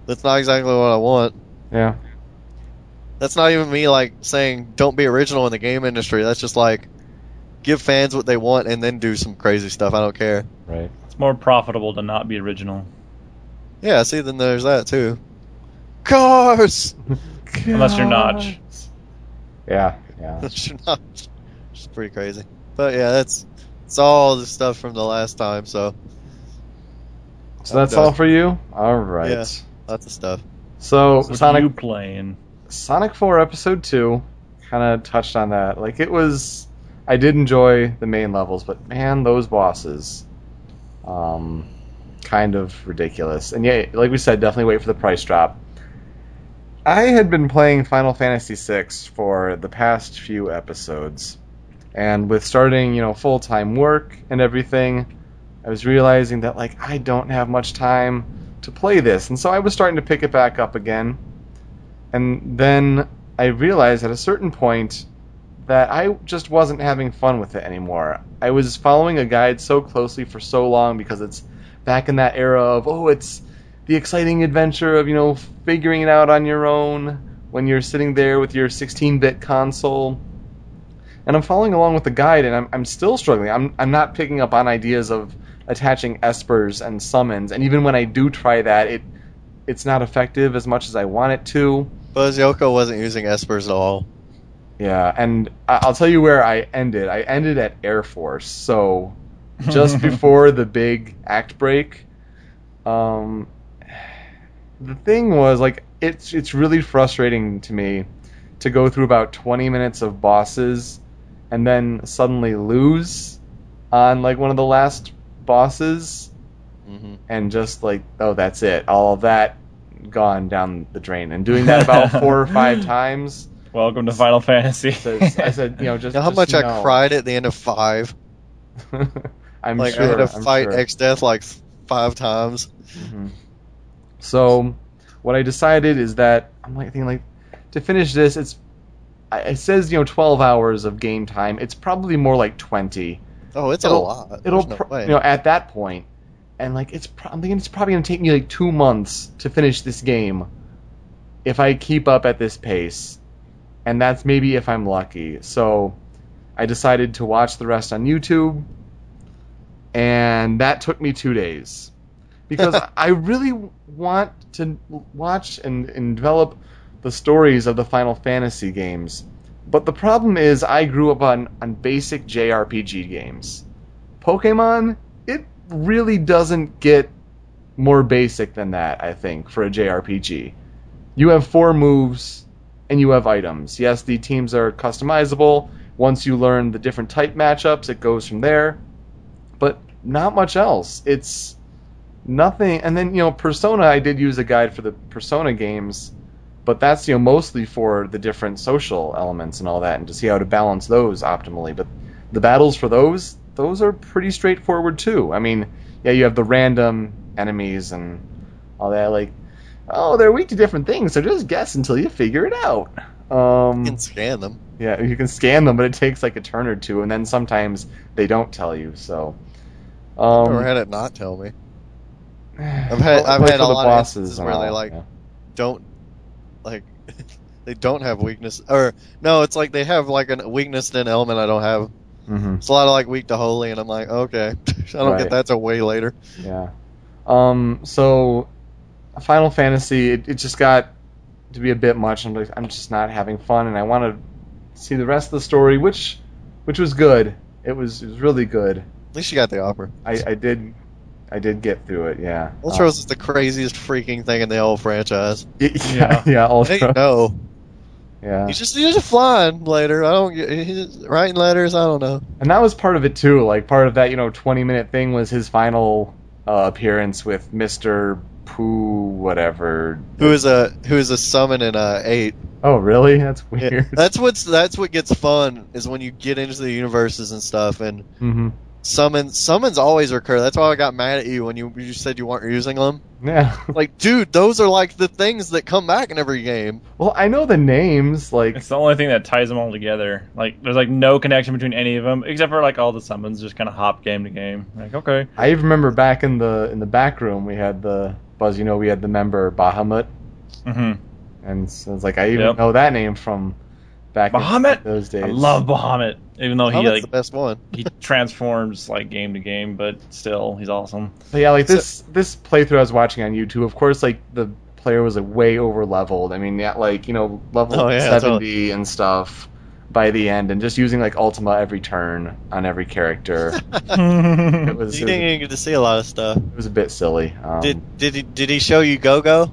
That's not exactly what I want. yeah. That's not even me like saying don't be original in the game industry. That's just like give fans what they want and then do some crazy stuff. I don't care. Right. It's more profitable to not be original. Yeah, see, then there's that too. Cars. Unless you're Notch. Yeah. Yeah. That's not. It's pretty crazy. But yeah, that's it's all the stuff from the last time. So So that's all for you. All right. Yeah. lots of stuff. So What Sonic are you playing? Sonic 4 Episode 2 kind of touched on that. Like, it was. I did enjoy the main levels, but man, those bosses. Um, kind of ridiculous. And yeah, like we said, definitely wait for the price drop. I had been playing Final Fantasy VI for the past few episodes. And with starting, you know, full time work and everything, I was realizing that, like, I don't have much time to play this. And so I was starting to pick it back up again. And then I realized at a certain point that I just wasn't having fun with it anymore. I was following a guide so closely for so long because it's back in that era of, oh, it's the exciting adventure of, you know, figuring it out on your own when you're sitting there with your 16 bit console. And I'm following along with the guide, and I'm, I'm still struggling. I'm, I'm not picking up on ideas of attaching espers and summons, and even when I do try that, it it's not effective as much as I want it to. Buzz Yoko wasn't using espers at all. Yeah, and I- I'll tell you where I ended. I ended at Air Force, so just before the big act break. Um, the thing was like it's it's really frustrating to me to go through about 20 minutes of bosses and then suddenly lose on like one of the last bosses hmm and just like oh that's it all of that gone down the drain and doing that about four or five times Welcome to Final Fantasy. says- I said, you know, just You know how just much I cried at the end of five? I'm like sure. I had to I'm fight sure. Exdeath like five times. Mhm. So, what I decided is that I'm like thinking like to finish this, it's it says you know 12 hours of game time. It's probably more like 20. Oh, it's it'll, a lot. It'll no pro- way. you know at that point, and like it's pro- I'm thinking it's probably gonna take me like two months to finish this game if I keep up at this pace, and that's maybe if I'm lucky. So, I decided to watch the rest on YouTube, and that took me two days because I really want to watch and, and develop the stories of the Final Fantasy games. But the problem is, I grew up on, on basic JRPG games. Pokemon, it really doesn't get more basic than that, I think, for a JRPG. You have four moves, and you have items. Yes, the teams are customizable. Once you learn the different type matchups, it goes from there. But not much else. It's nothing. And then you know, Persona. I did use a guide for the Persona games, but that's you know mostly for the different social elements and all that, and to see how to balance those optimally. But the battles for those, those are pretty straightforward too. I mean, yeah, you have the random enemies and all that. Like, oh, they're weak to different things, so just guess until you figure it out. Um, You can scan them. yeah, you can scan them, but it takes like a turn or two, and then sometimes they don't tell you. So, I've um, never had it not tell me. I've had- I've had a lot of bosses instances and where they, like, yeah. Don't like they don't have weakness or no, it's like they have like a weakness to an element I don't have. Mhm. It's a lot of like weak to holy, and I'm like, okay, I don't Right. get that a way later. Yeah. Um, so, Final Fantasy, it, it just got to be a bit much. I'm like, I'm just not having fun, and I want to see the rest of the story, which, which was good. It was, it was really good. At least you got the opera. I, I did, I did get through it. Yeah. Ultros is the craziest freaking thing in the whole franchise. Uh, yeah, yeah, I didn't Ultra. know. Yeah. He's just he's just flying later. I don't get he's writing letters. I don't know. And that was part of it too. Like part of that, you know, 20 minute thing was his final uh, appearance with Mr. Pooh, whatever. Who is a who is a summon in uh eight? Oh, really? That's Yeah, weird. that's what's that's what gets fun is when you get into the universes and stuff and hmm summons summons always recur. That's why I got mad at you when you you said you weren't using them. Yeah. Like, dude, those are like the things that come back in every game. Well, I know the names. Like, It's the only thing that ties them all together. Like, there's like no connection between any of them except for like all the summons just kind of hop game to game. Like, okay, I even remember back in the in the back room, we had the Buzz. You know, we had the member Bahamut, hmm and so it's like I even Yep. know that name from back Bahamut? in those days. I love Bahamut, even though he like the best one. he transforms like game to game, but still he's awesome. But yeah, like So- this this playthrough I was watching on YouTube. Of course, like the player was like way over leveled. I mean, yeah, like you know, level Oh, yeah, seventy and stuff by the end, and just using like Ultima every turn on every character. it was You it didn't even get to see a lot of stuff. it was a bit silly. Um, Did did he did he show you Go Go?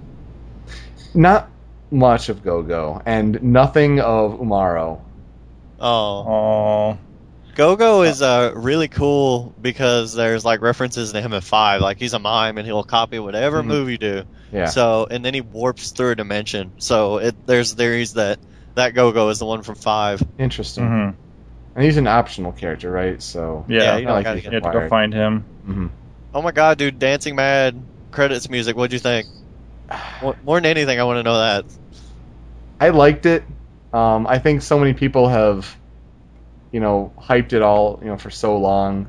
not much of Go Go and nothing of Umaro. Oh, Oh, Go Go is uh really cool because there's like references to him in five. Like he's a mime and he'll copy whatever Mhm. move you do. Yeah. So and then he warps through a dimension. So it there's theories that that Go Go is the one from five. Interesting. hmm And he's an optional character, right? So yeah. Yeah, you, you don't like gotta he's have to go find him. Mhm. Oh my god, dude! Dancing Mad credits music. What'd you think? More, more than anything, I want to know that. I liked it. Um, I think so many people have, you know, hyped it all, you know, for so long.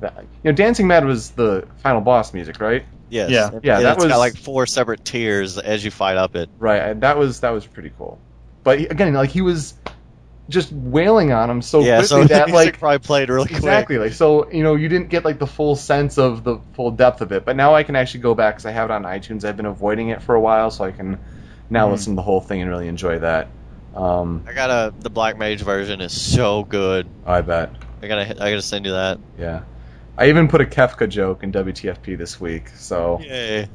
That, you know, Dancing Mad was the final boss music, right? Yes. Yeah. Yeah, and that it's got was- like four separate tiers as you fight up it. Right. I- That was that was pretty cool. But again, like he was just wailing on him so yeah, so quickly the that like probably played really quick. exactly like so you know you didn't get like the full sense of the full depth of it. But now I can actually go back because I have it on iTunes. I've been avoiding it for a while, so I can now Mhm. listen to the whole thing and really enjoy that. Um, I got a the Black Mage version is so good. I bet. I gotta I gotta send you that. Yeah. I even put a Kefka joke in WTFP this week, so Yay!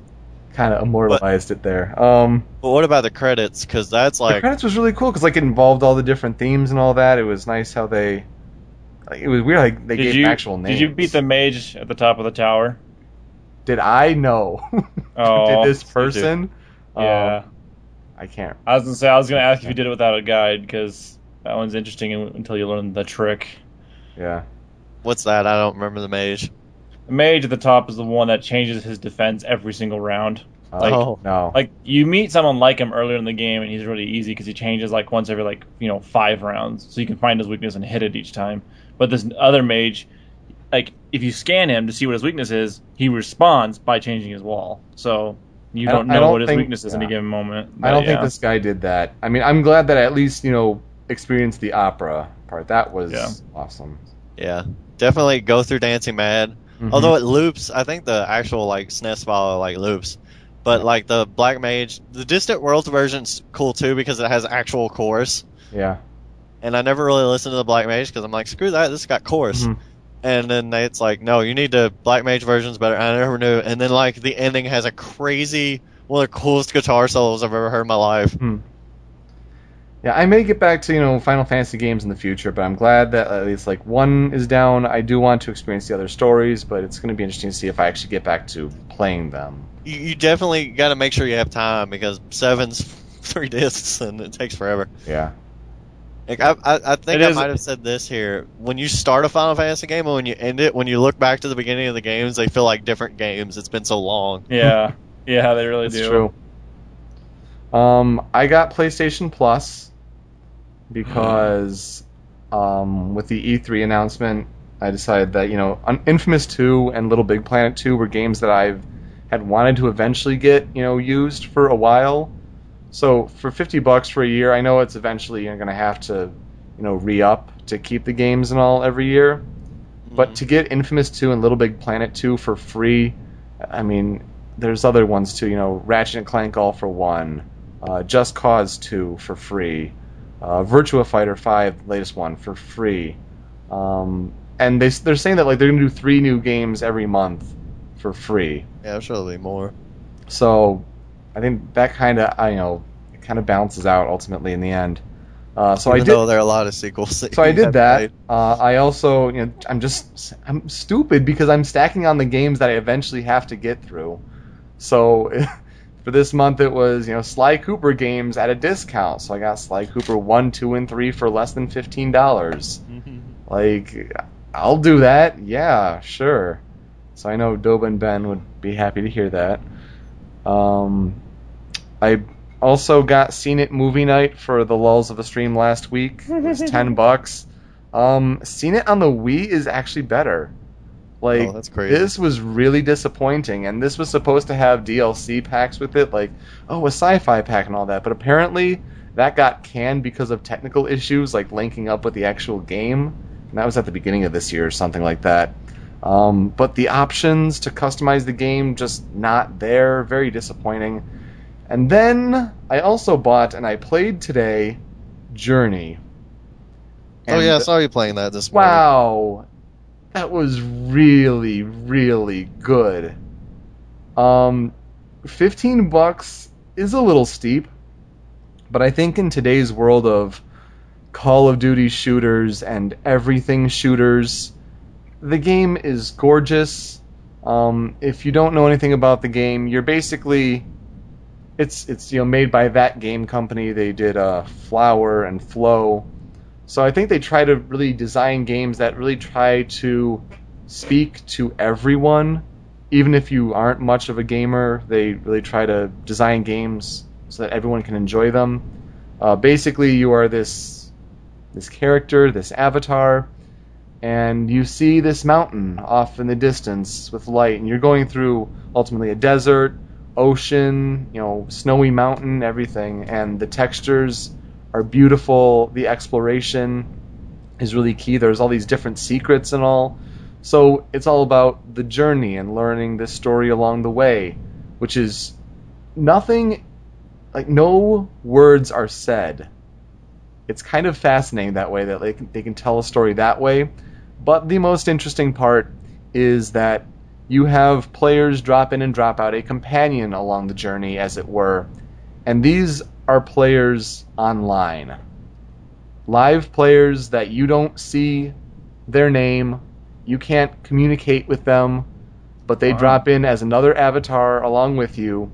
Kind of immortalized it there. Um, But what about the credits? Because that's like the like credits was really cool because like it involved all the different themes and all that. It was nice how they, like, it was weird like they Did gave you actual names. did you beat the mage at the top of the tower? Did I know? Oh, did this you do. person? Yeah. Um, I can't. I was gonna say I was gonna ask if you did it without a guide because that one's interesting until you learn the trick. Yeah. what's that? I don't remember the mage. The mage at the top is the one that changes his defense every single round. Like- oh, No. Like you meet someone like him earlier in the game, and he's really easy because he changes like once every like you know five rounds, so you can find his weakness and hit it each time. But this other mage, like if you scan him to see what his weakness is, he responds by changing his wall. So you don't don't- know don't what his think- weakness is in a given moment. I don't But, think this guy did that. I mean, I'm glad that I at least you know experienced the opera part. That was Yeah. awesome. yeah. Definitely go through Dancing Mad. Mhm. Although it loops, I think the actual like SNES file like loops. But like the Black Mage, the Distant Worlds version's cool too because it has actual chorus. yeah. And I never really listened to the Black Mage because I'm like, screw that, this got chorus. Mhm. And then it's like, no, you need the Black Mage version's better. I never knew. And then like the ending has a crazy, one of the coolest guitar solos I've ever heard in my life. Yeah, I may get back to you know Final Fantasy games in the future, but I'm glad that at least like one is down. I do want to experience the other stories, but it's going to be interesting to see if I actually get back to playing them. You, you definitely got to make sure you have time because seven's three discs and it takes forever. Yeah. Like I, I, I think It I is- might have said this here. When you start a Final Fantasy game and when you end it, when you look back to the beginning of the games, they feel like different games. It's been so long. Yeah, yeah, they really That's do. true. Um, I got PlayStation Plus because um, with the E3 announcement, I decided that you know Infamous 2 and Little Big Planet 2 were games that I've had wanted to eventually get you know used for a while. So for 50 bucks for a year, I know it's eventually you're going to have to you know re up to keep the games and all every year. But to get Infamous 2 and Little Big Planet 2 for free, I mean, there's other ones too. You know, Ratchet and Clank All for One, uh, Just Cause 2 for free, uh, Virtua Fighter 5, the latest one, for free. Um, and they they're saying that like they're gonna do three new games every month for free. yeah, I'm sure there'll be more. So I think that kind of I you know it kind of balances out ultimately in the end. Uh, so Even I did. though there are a lot of sequels. that So I did that. Uh, I also, you know, I'm just, I'm stupid because I'm stacking on the games that I eventually have to get through. So for this month, it was, you know, Sly Cooper games at a discount. So I got Sly Cooper one, two, and three for less than fifteen dollars. Like, I'll do that. Yeah, sure. So I know Doba and Ben would be happy to hear that. Um, I also got Scene It movie night for the lulls of a stream last week. It was ten bucks. Um, Scene It on the Wii is actually better. Like Oh, that's crazy. this was really disappointing, and this was supposed to have DLC packs with it, like oh a sci-fi pack and all that. But apparently that got canned because of technical issues, like linking up with the actual game. And that was at the beginning of this year or something like that. Um, but the options to customize the game just not there. Very disappointing. And then I also bought and I played today Journey. oh yeah, I saw you playing that this morning. Wow, that was really, really good. Um, fifteen bucks is a little steep, but I think in today's world of Call of Duty shooters and everything shooters, the game is gorgeous. Um, if you don't know anything about the game, you're basically it's it's you know made by that game company. They did uh, Flower and Flow. So I think they try to really design games that really try to speak to everyone, even if you aren't much of a gamer. They really try to design games so that everyone can enjoy them. Uh, basically, you are this this character, this avatar, and you see this mountain off in the distance with light, and you're going through ultimately a desert, ocean, you know, snowy mountain, everything, and the textures are beautiful. The exploration is really key. There's all these different secrets and all. So it's all about the journey and learning this story along the way, which is nothing like no words are said. It's kind of fascinating that way that they can, they can tell a story that way. But the most interesting part is that you have players drop in and drop out, a companion along the journey, as it were. And these are players online. Live players that you don't see their name, you can't communicate with them, but they Wow. drop in as another avatar along with you.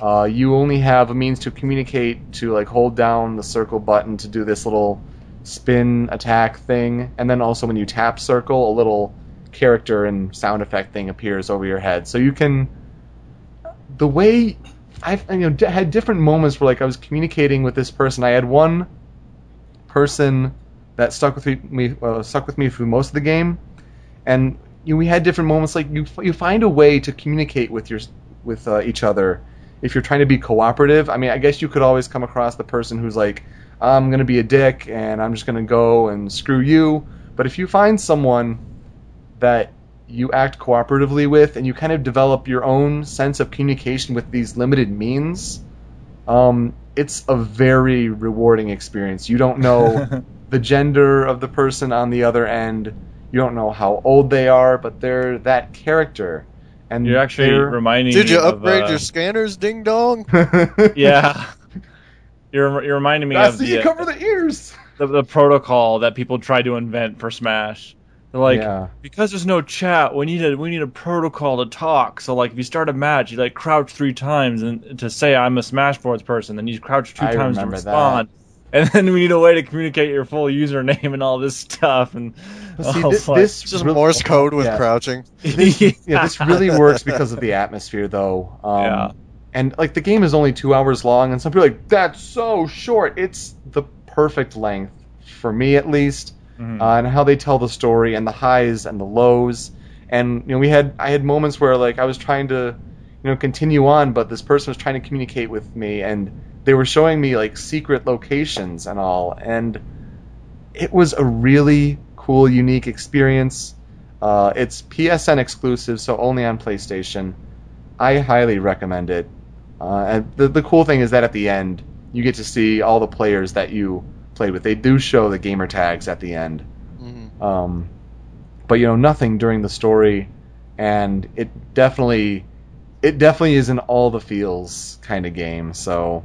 Uh, you only have a means to communicate to like hold down the circle button to do this little spin attack thing, and then also when you tap circle, a little character and sound effect thing appears over your head. So you can the way I've you know d- had different moments where like I was communicating with this person. I had one person that stuck with me, uh, stuck with me through most of the game, and you know, we had different moments. Like you you find a way to communicate with your with uh, each other if you're trying to be cooperative. I mean, I guess you could always come across the person who's like, I'm gonna be a dick and I'm just gonna go and screw you. But if you find someone that you act cooperatively with and you kind of develop your own sense of communication with these limited means, um, it's a very rewarding experience. You don't know the gender of the person on the other end. You don't know how old they are, but they're that character. And You're actually they're- reminding Did me you of, upgrade uh, your scanners, ding dong? Yeah. You're you're reminding me That's of the, the, you cover the ears. the the protocol that people tried to invent for Smash. They're like, yeah. because there's no chat, we need a we need a protocol to talk. So like, if you start a match, you like crouch three times and to say I'm a Smashboards person, then you crouch two I times to remember respond. And then we need a way to communicate your full username and all this stuff. And see, I was thi- like- this Just really- Morse code with yeah. crouching. yeah, this really works because of the atmosphere, though. Um, Yeah. And like the game is only two hours long, and some people are like that's so short. It's the perfect length for me, at least, Mhm. uh, and how they tell the story and the highs and the lows. And you know, we had I had moments where like I was trying to, you know, continue on, but this person was trying to communicate with me, and they were showing me like secret locations and all, and it was a really cool, unique experience. Uh, it's PSN exclusive, so only on PlayStation. I highly recommend it. Uh, and the the cool thing is that at the end, you get to see all the players that you played with. They do show the gamer tags at the end, Mhm. um, but you know nothing during the story, and it definitely, it definitely is an all the feels kind of game. So.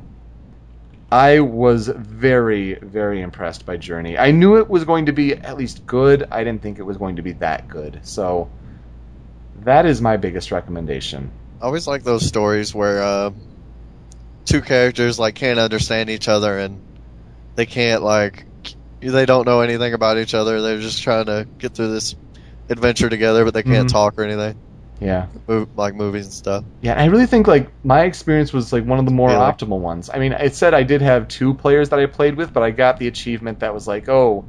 I was very, very impressed by Journey. I knew it was going to be at least good. I didn't think it was going to be that good. So that is my biggest recommendation. I always like those stories where uh, two characters like can't understand each other and they can't like they don't know anything about each other. They're just trying to get through this adventure together, but they can't Mhm. talk or anything. Yeah. Mov- like movies and stuff. Yeah, I really think like my experience was like one of the more Really? optimal ones. I mean, it said I did have two players that I played with, but I got the achievement that was like, oh,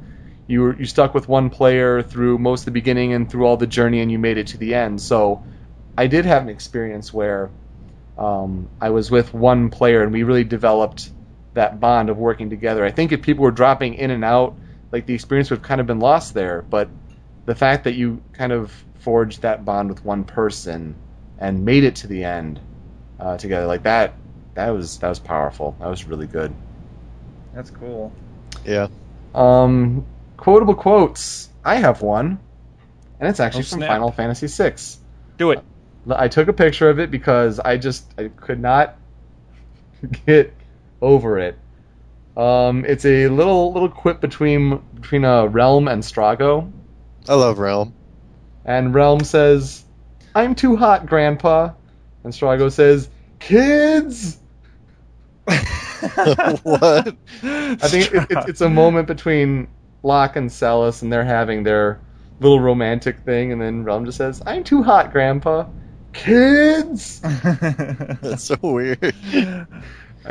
you were you stuck with one player through most of the beginning and through all the journey, and you made it to the end. So I did have an experience where um, I was with one player, and we really developed that bond of working together. I think if people were dropping in and out, like the experience would have kind of been lost there. But the fact that you kind of forged that bond with one person and made it to the end uh, together like that that was that was powerful that was really good That's cool. Yeah. um quotable quotes i have one and it's actually Oh, from final fantasy VI. Do it. i took a picture of it because i just i could not get over it um it's a little little quip between between uh, Relm and Strago I love Relm. And Relm says, I'm too hot, Grandpa. And Strago says, Kids! what? I think it, it, it's a moment between Locke and Celes, and they're having their little romantic thing, and then Relm just says, I'm too hot, Grandpa. Kids! That's so weird.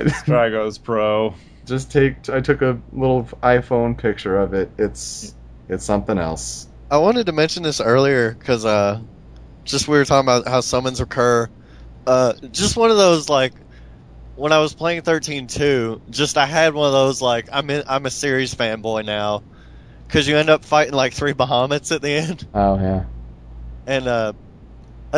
Strago's pro. just take. I took a little iPhone picture of it. It's it's something else. I wanted to mention this earlier because uh, just we were talking about how summons occur. Uh, just one of those like when I was playing 13-2, just I had one of those like I'm in, I'm a series fanboy now because you end up fighting like three Bahamut's at the end, Oh yeah. and uh,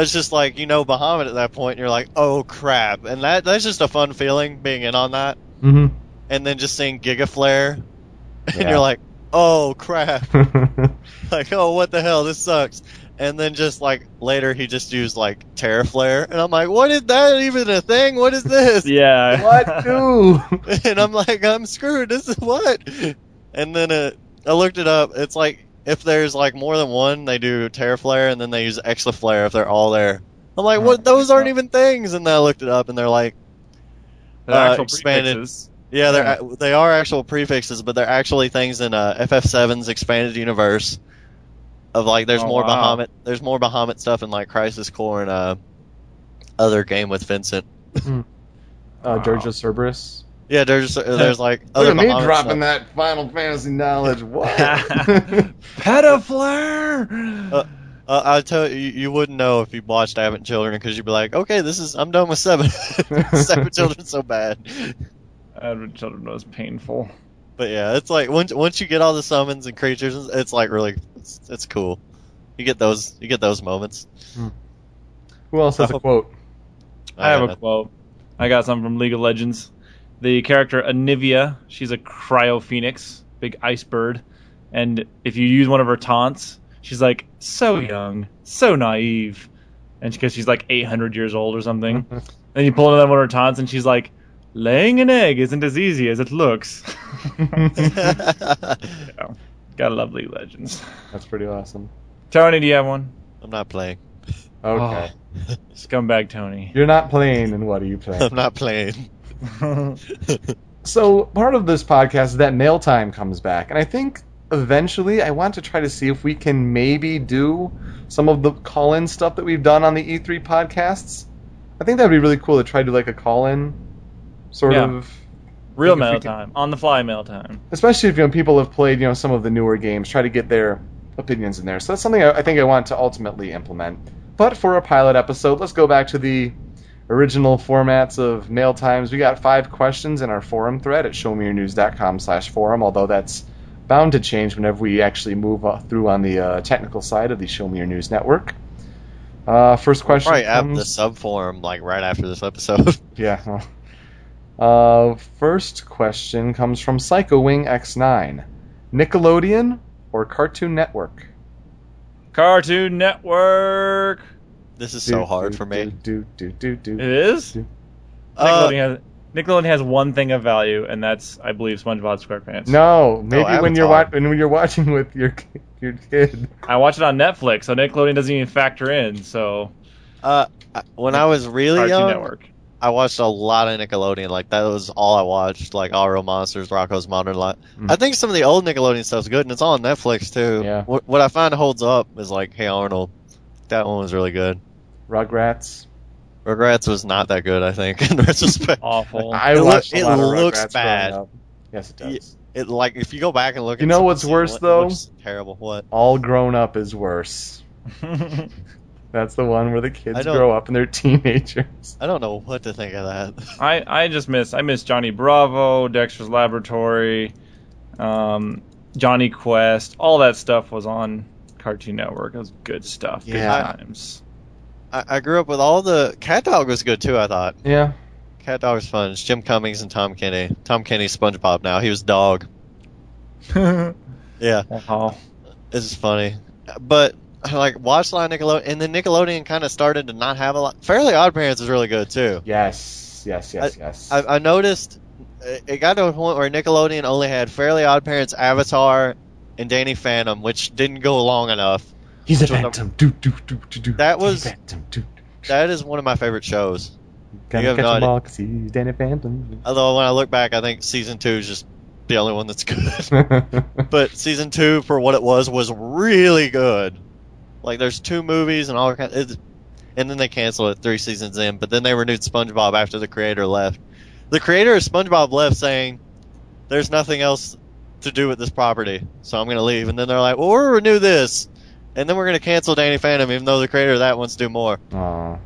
it's just like you know Bahamut at that point, and you're like, oh crap, and that that's just a fun feeling being in on that, Mm-hmm. and then just seeing Giga Flare, and Yeah. you're like, oh crap. like, oh, what the hell? This sucks. And then just like later, he just used like Tera Flare, and I'm like, what is that even a thing? What is this? Yeah. what do? and I'm like, I'm screwed. This is what? And then uh, I looked it up. It's like if there's like more than one, they do Tera Flare, and then they use Exa Flare if they're all there. I'm like, what? Those aren't even things. And then I looked it up, and they're like, The Uh, actual expanded- prefixes. yeah, they're they are actual prefixes, but they're actually things in uh, FF7's expanded universe. Of like, there's Oh, more wow. Bahamut, there's more Bahamut stuff in like Crisis Core and uh, other game with Vincent. Uh, Dirge of Cerberus. Yeah, there's there's like Look at me dropping stuff. that Final Fantasy knowledge. What? Petaflare. Uh, Uh, I tell you, you wouldn't know if you watched Advent Children because you'd be like, okay, this is I'm done with seven. seven Children's so bad. Advent Children was painful. But yeah, it's like once once you get all the summons and creatures, it's like really it's, it's cool. You get those you get those moments. Who else has a Oh. quote? I have Uh, a quote. I got some from League of Legends. The character Anivia, she's a cryo phoenix, big ice bird, and if you use one of her taunts, she's like so young, so naive, and because she's like 800 years old or something. Mm-hmm. and you pull another one of her taunts, and she's like, Laying an egg isn't as easy as it looks. Yeah. Gotta love League Legends. That's pretty awesome. Tony, do you have one? I'm not playing. Okay. Scumbag Tony. You're not playing, and what are you playing? I'm not playing. So part of this podcast is that mail time comes back, and I think eventually I want to try to see if we can maybe do some of the call-in stuff that we've done on the E3 podcasts. I think that'd be really cool to try to do like a call-in sort Yeah. of, Real mail time. On the fly mail time. especially if you know people have played you know some of the newer games, try to get their opinions in there. So that's something I, I think I want to ultimately implement. But for a pilot episode, let's go back to the original formats of mail times. We got five questions in our forum thread at showmeyournews.com slash forum, although that's bound to change whenever we actually move through on the uh, technical side of the Show Me Your News network. Uh, first question Probably add comes- the sub forum like right after this episode. yeah. Uh, first question comes from Psycho Wing X9. Nickelodeon or Cartoon Network? Cartoon Network. This is so hard do, for me. Do, do, do, do, It do. is. Uh, Nickelodeon has Nickelodeon has one thing of value, and that's I believe SpongeBob SquarePants. No, maybe when you're wa- Avatar. when you're watching with your your kid. I watch it on Netflix, so Nickelodeon doesn't even factor in. So uh, I- when I was really Cartoon young, Network. I watched a lot of Nickelodeon. Like that was all I watched. Like All Real Monsters, Rocko's Modern Life. Mm. I think some of the old Nickelodeon stuff's good, and it's all on Netflix too. Yeah. What, what I find holds up is like Hey Arnold. That one was really good. Rugrats. Regrets was not that good. I think in retrospect. Awful. I It loo- watched a it lot of looks Rugrats bad. growing up. Yes, it does. It like if you go back and look. You at know what's worse, it though? looks terrible. What? All grown up is worse. That's the one where the kids grow up and they're teenagers. I don't know what to think of that. I I just miss I miss Johnny Bravo, Dexter's Laboratory, um, Jonny Quest. All that stuff was on Cartoon Network. It was good stuff. Yeah. Good times. I, I grew up with all the CatDog was good too. I thought Yeah. CatDog was fun. It's Jim Cummings and Tom Kenny. Tom Kenny's SpongeBob now. He was Dog. Yeah, wow. this is funny. But like watch line Nickelodeon, and then Nickelodeon kind of started to not have a lot. Fairly Odd Parents is really good too. Yes. Yes. Yes. yes. I, I noticed it it got to a point where Nickelodeon only had Fairly Odd Parents, Avatar, and Danny Phantom, which didn't go long enough. He's a Which was a- phantom. Do, do, do, do, do. That was- phantom. Do, do. That is one of my favorite shows. Gonna you have catch no 'em idea. all 'cause he's Danny Phantom. Although when I look back, I think season two is just the only one that's good. but season two, for what it was, was really good. Like there's two movies and all kind. It's, and then they canceled it three seasons in. But then they renewed SpongeBob after the creator left. The creator of SpongeBob left saying, "There's nothing else to do with this property, so I'm going to leave." And then they're like, "Well, we'll renew this." And then we're going to cancel Danny Phantom, even though the creator of that wants to do more. Aw.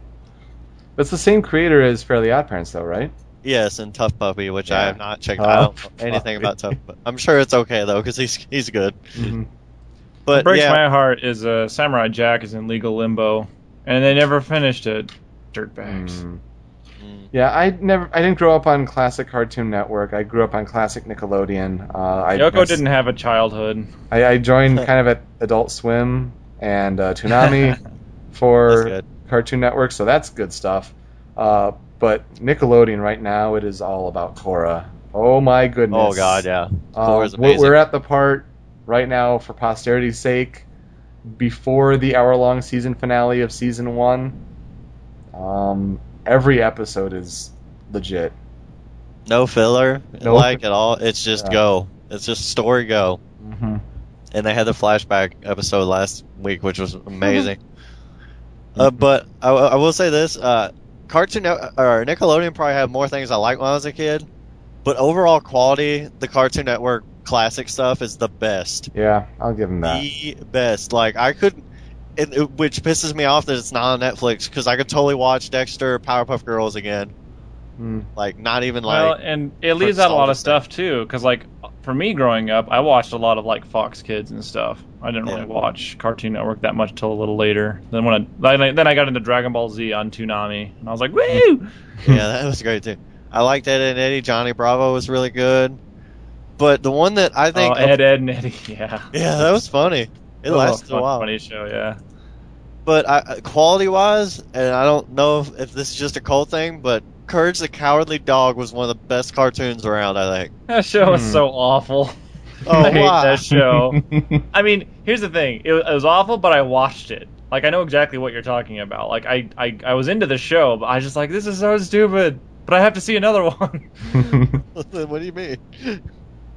But it's the same creator as Fairly Odd Parents, though, right? Yes, and T.U.F.F. Puppy, which I have not checked. I don't know anything about Tough. Puppy. I'm sure it's okay though, because he's he's good. Mm-hmm. But what breaks yeah, my heart is uh, Samurai Jack is in legal limbo, and they never finished it. Dirtbags. Mm. Mm. Yeah, I never, I didn't grow up on classic Cartoon Network. I grew up on classic Nickelodeon. Uh, I, Yoko didn't have a childhood. I, I joined kind of at Adult Swim and uh, Toonami for. Cartoon Network, so that's good stuff. Uh, but Nickelodeon right now, it is all about Korra. Oh my goodness! Oh god, yeah. Uh, Korra's we're- amazing. we're at the part right now for posterity's sake before the hour-long season finale of season one. Um, every episode is legit. No filler, No. like at all. It's just Yeah. go. It's just story go. Mm-hmm. And they had the flashback episode last week, which was amazing. uh, Mhm. but I, I will say this: uh, Cartoon Net- or Nickelodeon probably had more things I liked when I was a kid, but overall quality, the Cartoon Network classic stuff is the best. Yeah, I'll give them that. the best. Like I could, it, it- which pisses me off that it's not on Netflix because I could totally watch Dexter, Powerpuff Girls again. Mm. Like not even like. well, like and it leaves out a lot of nostalgia stuff too, because like for me growing up, I watched a lot of like Fox Kids and stuff. I didn't Yeah. really watch Cartoon Network that much till a little later. Then when I then I- then I got into Dragon Ball Z on Toonami, and I was like, woo! yeah, that was great too. I liked Ed and Eddy. Johnny Bravo was really good. But the one that I Oh, think, Ed, Ed, and Eddy, yeah. yeah, that was funny. It Oh, lasted fun- a while. Funny show, yeah. But I, quality wise, and I don't know if, if this is just a cult thing, but Courage the Cowardly Dog was one of the best cartoons around. I think. That show was Hmm. so awful. Oh, I hate why? that show. I mean, here's the thing. It, was- it was awful, but I watched it. Like I know exactly what you're talking about. Like I, I, I was into the show, but I was just like, this is so stupid. But I have to see another one. what do you mean?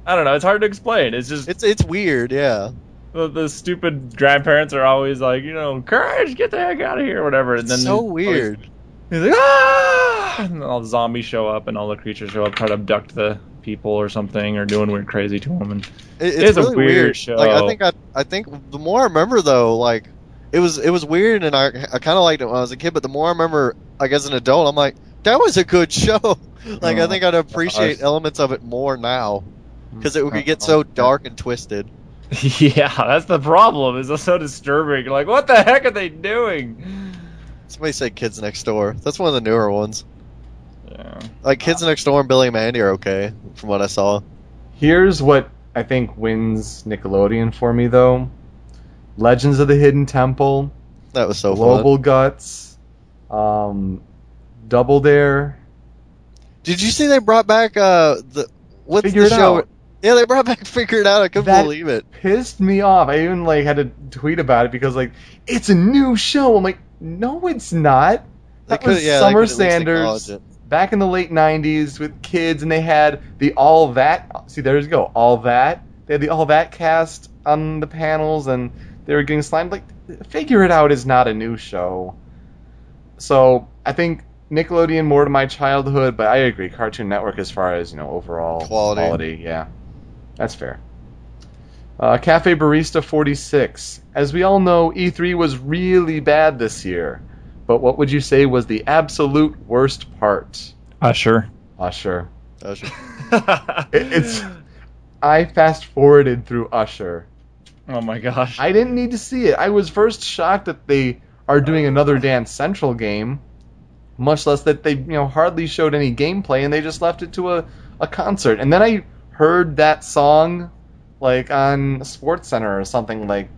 I don't know. It's hard to explain. It's just It's it's weird. Yeah. the, the stupid grandparents are always like, you know, courage, get the heck out of here, or whatever. And then It's so he's- weird. He's like, ah! And all the zombies show up, and all the creatures show up, try to abduct the people or something, or doing weird, crazy to them. And It, it's It's a weird weird. show. Like I think I I think the more I remember though, like it was it was weird, and I I kind of liked it when I was a kid. But the more I remember, like as an adult, I'm like that was a good show. like I Oh, think I'd appreciate elements of it more now because it could get so dark and twisted. yeah, that's the problem. Is it's so disturbing. Like, what the heck are they doing? Somebody said Kids Next Door. That's one of the newer ones. Yeah. Like Kids Next Door and Billy and Mandy are okay from what I saw. Here's what I think wins Nickelodeon for me, though: Legends of the Hidden Temple, That was so Global fun. Guts, um, Double Dare. Did you see they brought back uh the what's Figure the It show? Out. Yeah, they brought back Figure It Out. I couldn't That- believe it. Pissed me off. I even like had to tweet about it because like it's a new show. I'm like, no, it's not. That was yeah, Summer could Sanders back in the late '90s with kids, and they had the All That. See, there you go, All That. They had the All That cast on the panels, and they were getting slimed. Like, Figure It Out is not a new show. So I think Nickelodeon more to my childhood, but I agree, Cartoon Network as far as you know overall Quality. yeah, that's fair. Uh, Cafe Barista 46. As we all know, E3 was really bad this year. But what would you say was the absolute worst part? Usher. Usher. Usher. It- it's- I fast forwarded through Usher. oh my gosh. I didn't need to see it. I was first shocked that they are doing another Dance Central game, much less that they you know hardly showed any gameplay and they just left it to a, a concert. And then I heard that song like on Sports Center or something like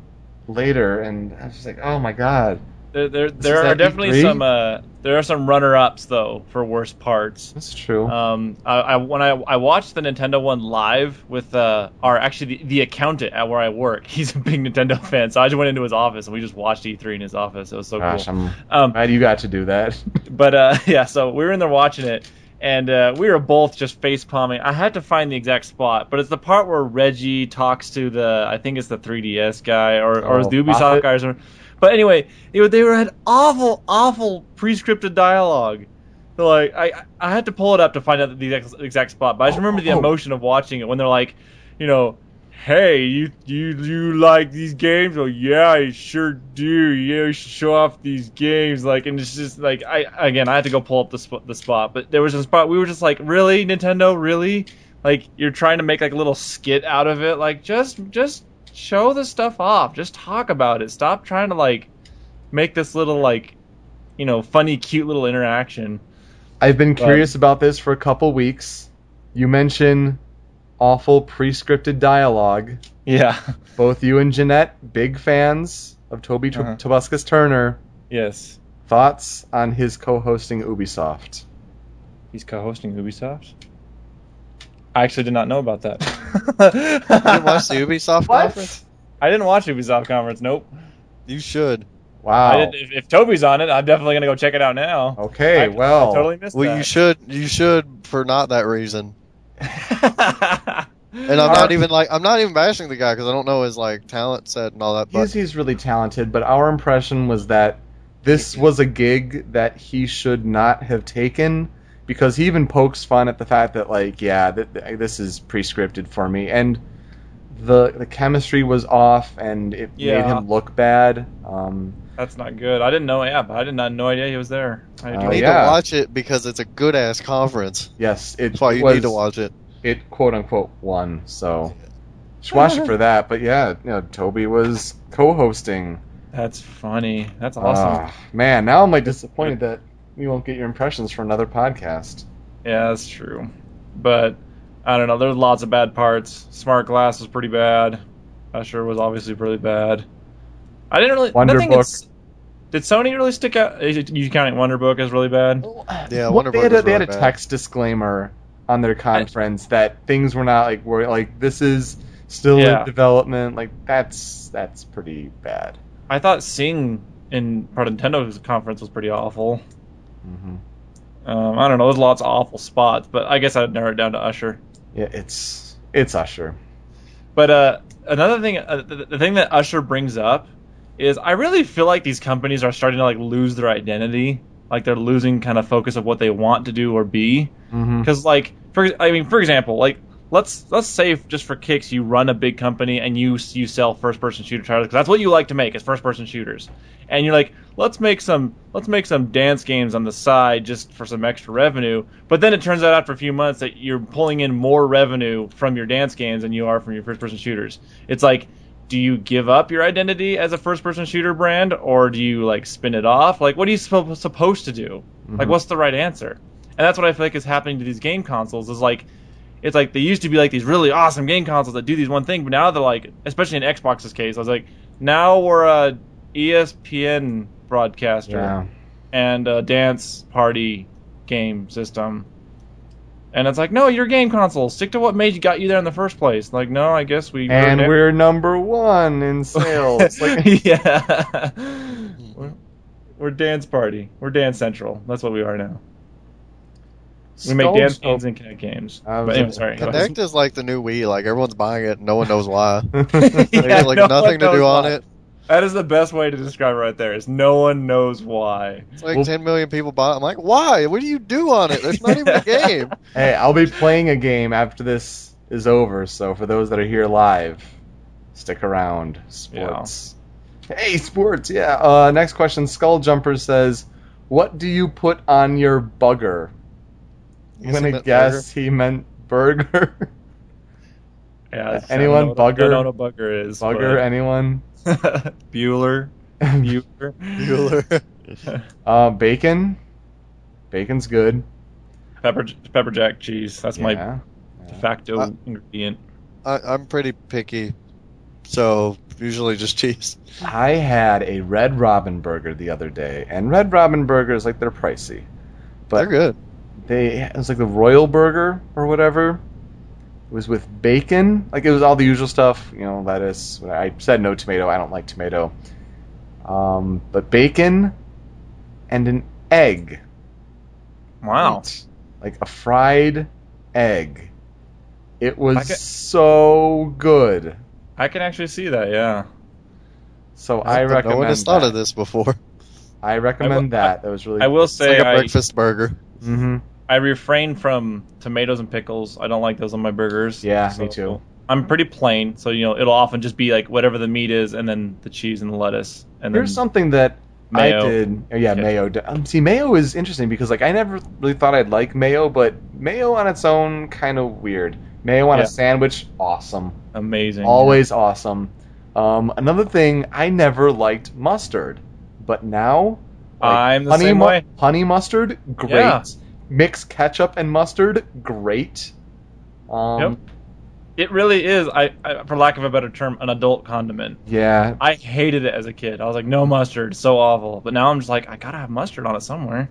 later, and I was just like, oh my god, there there, there are definitely E3? some uh, there are some runner ups though for worst parts. that's true. Um, I, I when I I watched the Nintendo one live with uh, our actually the, the accountant at where I work. He's a big Nintendo fan, so I just went into his office and we just watched E3 in his office. It was so Gosh, cool. I'm Um, glad you got to do that. but uh, yeah, so we were in there watching it, and uh, we were both just face palming. I had to find the exact spot, but it's the part where Reggie talks to the I think it's the 3DS guy or or Oh, the Ubisoft guys. Or, but anyway, they were, they were had awful, awful pre-scripted dialogue. So like I I had to pull it up to find out the exact, exact spot, but I just remember the Oh. emotion of watching it when they're like, you know. Hey, you you you like these games? Oh yeah, I sure do. Yeah, we should show off these games. Like, and it's just like I again, I had to go pull up the spot, the spot, but there was a spot we were just like, really, Nintendo, really? Like, you're trying to make like a little skit out of it. Like, just just show the stuff off. Just talk about it. Stop trying to like make this little like, you know, funny, cute little interaction. I've been curious about this for a couple weeks. You mention awful pre-scripted dialogue. Yeah. Both you and Jeanette, big fans of Toby T- Uh-huh. Tobuscus Turner. Yes. Thoughts on his co-hosting Ubisoft? He's co-hosting Ubisoft. I actually did not know about that. You didn't watch the Ubisoft conference? I didn't watch Ubisoft conference. Nope. You should. Wow. I did, if, if Toby's on it, I'm definitely gonna go check it out now. Okay, I- well, I totally missed Well, you should. You should for not that reason. And And I'm Our- not even like I'm not even bashing the guy because I don't know his like talent set and all that. But he's, he's really talented, but our impression was that this was a gig that he should not have taken because he even pokes fun at the fact that like, yeah, th- th- this is pre-scripted for me, and the the chemistry was off, and it made him look bad. Um, That's not good. I didn't know. Yeah, but I did not no idea he was there. I you need yeah. to watch it because it's a good ass conference. yes, it That's why you was, need to watch it. it quote unquote won. So just watch it for that. But yeah, you know, Toby was co-hosting. That's funny. That's awesome. Ah, man, now I'm like disappointed that we won't get your impressions for another podcast. yeah, that's true. But I don't know. There's lots of bad parts. Smart Glass was pretty bad. Usher was obviously really bad. I didn't really. Wonder nothing Book. ins- Did Sony really stick out? Is it- You counting Wonderbook as really bad? Yeah, What- Wonder they had Book a, is they had a bad. text disclaimer on their conference that things were not like were like this is still Yeah. in development. Like that's that's pretty bad. I thought Sing in part of Nintendo's conference was pretty awful. hmm Um, I don't know. There's lots of awful spots, but I guess I'd narrow it down to Usher. Yeah, it's it's Usher. But uh, another thing, uh, the, the thing that Usher brings up is I really feel like these companies are starting to like lose their identity. Like they're losing kind of focus of what they want to do or be. Mm-hmm. Because like, for I mean, for example, like let's let's say just for kicks, you run a big company and you you sell first person shooter titles because that's what you like to make is first person shooters. And you're like, let's make some let's make some dance games on the side just for some extra revenue. But then it turns out after a few months that you're pulling in more revenue from your dance games than you are from your first person shooters. It's like do you give up your identity as a first person shooter brand or do you like spin it off? Like what are you suppo- supposed to do? Like Mhm. what's the right answer? And that's what I feel like is happening to these game consoles is like it's like they used to be like these really awesome game consoles that do these one thing, but now they're like, especially in Xbox's case, I was like, now we're a ESPN broadcaster Yeah. and a dance party game system. And it's like, no, you're a game console. Stick to what made you got you there in the first place. Like, no, I guess we And we're we're number one in sales. like, yeah, we're, we're dance party. We're dance central. That's what we are now. We make Skull- dance games and Kinect games. I was But anyway, sorry. go ahead. Kinect is like the new Wii. Like everyone's buying it, and no one knows why. Yeah, like no nothing to knows do on why. it. That is the best way to describe it right there. Is no one knows why. It's like Well- 10 million people buy it. I'm like, why? What do you do on it? There's not even a game. hey, I'll be playing a game after this is over. So for those that are here live, stick around. Sports. Hey, sports. Yeah. Uh, next question. Skull Jumper says, "What do you put on your bugger?" I'm gonna meant guess he meant burger. Yeah. it's- Anyone I don't know what- bugger? I don't know what bugger is. bugger? Anyone? But- Bueller. Bueller. Bueller. uh, bacon. Bacon's good. Pepper pepper jack cheese. That's my Yeah. de facto Uh, ingredient. I, I'm pretty picky, so usually just cheese. I had a Red Robin burger the other day, and Red Robin burgers like they're pricey, but They're good. they it was like the Royal Burger or whatever. It was with bacon, like it was all the usual stuff, you know, lettuce. I said no tomato. I don't like tomato. Um, but bacon and an egg, Wow. like a fried egg. It was I ca- so good. I can actually see that. Yeah. So I But recommend. No one has thought that. of this before. I recommend I will- that. That was really. I will It's say like a I, breakfast burger. Mm-hmm. I refrain from tomatoes and pickles. I don't like those on my burgers. Yeah, me too. I'm pretty plain, so you know it'll often just be like whatever the meat is, and then the cheese and the lettuce, and Here's then something that mayo. I did. oh, yeah, Okay. mayo. Um, see, mayo is interesting because like I never really thought I'd like mayo, but mayo on its own kind of weird. Mayo on Yeah. a sandwich, awesome. amazing. Always awesome. Um, another thing, I never liked mustard, but now like, I'm the honey same mu- way. Honey mustard, great. Yeah. Mix ketchup and mustard, great. Um, Yep. It really is. I, I, for lack of a better term, an adult condiment. Yeah, I hated it as a kid. I was like, no mustard, so awful. But now I'm just like, I gotta have mustard on it somewhere.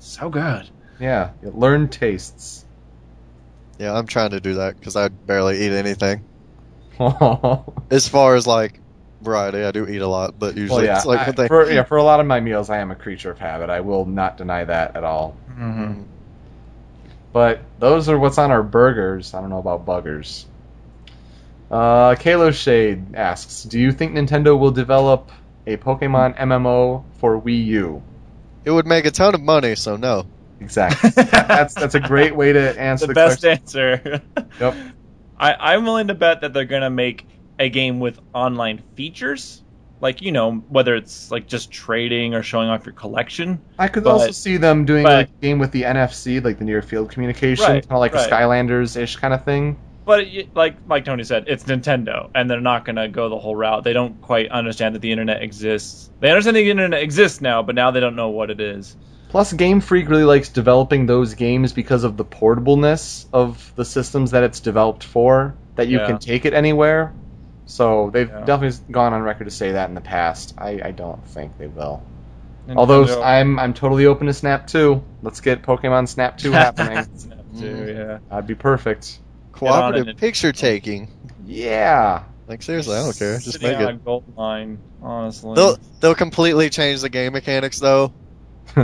So good. yeah. Learn tastes. Yeah, I'm trying to do that because I barely eat anything. As far as like variety, I do eat a lot, but usually yeah, it's like I- one thing. for yeah, for a lot of my meals, I am a creature of habit. I will not deny that at all. Mm-hmm. But those are what's on our burgers. I don't know about buggers. Uh, Kalo Shade asks, "Do you think Nintendo will develop a Pokemon MMO for Wii U?" It would make a ton of money, so no. Exactly. that's that's a great way to answer the the, best question. answer. Yep. I, I'm willing to bet that they're gonna make a game with online features, like you know whether it's like just trading or showing off your collection. I could But- also see them doing but- like a game with the NFC, like the near field communication, Right, kind of like right. a Skylanders ish kind of thing. But it, like like Tony said, it's Nintendo, and they're not gonna go the whole route. They don't quite understand that the internet exists. They understand the internet exists now, but now they don't know what it is. Plus, Game Freak really likes developing those games because of the portableness of the systems that it's developed for, that you Yeah. can take it anywhere. So they've Yeah. definitely gone on record to say that in the past. I, I don't think they will. Although I'm I'm totally open to Snap 2. Let's get Pokemon Snap 2 happening. Snap Mhm. too, yeah. That'd be perfect. Cooperative picture taking. Yeah. Like seriously, I don't care. Just Sitting make on it. a gold line, honestly. They'll they'll completely change the game mechanics though.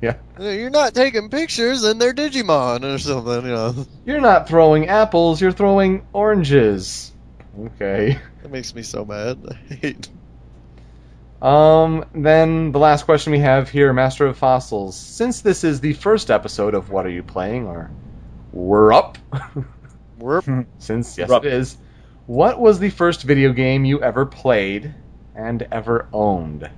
yeah. You're not taking pictures, and they're Digimon or something. You know, You're not throwing apples, you're throwing oranges. Okay. that makes me so mad. I hate. Um, then the last question we have here, Master of Fossils. Since this is the first episode of What Are You Playing, or We're Up, We're since yes Rup. it is, what was the first video game you ever played and ever owned?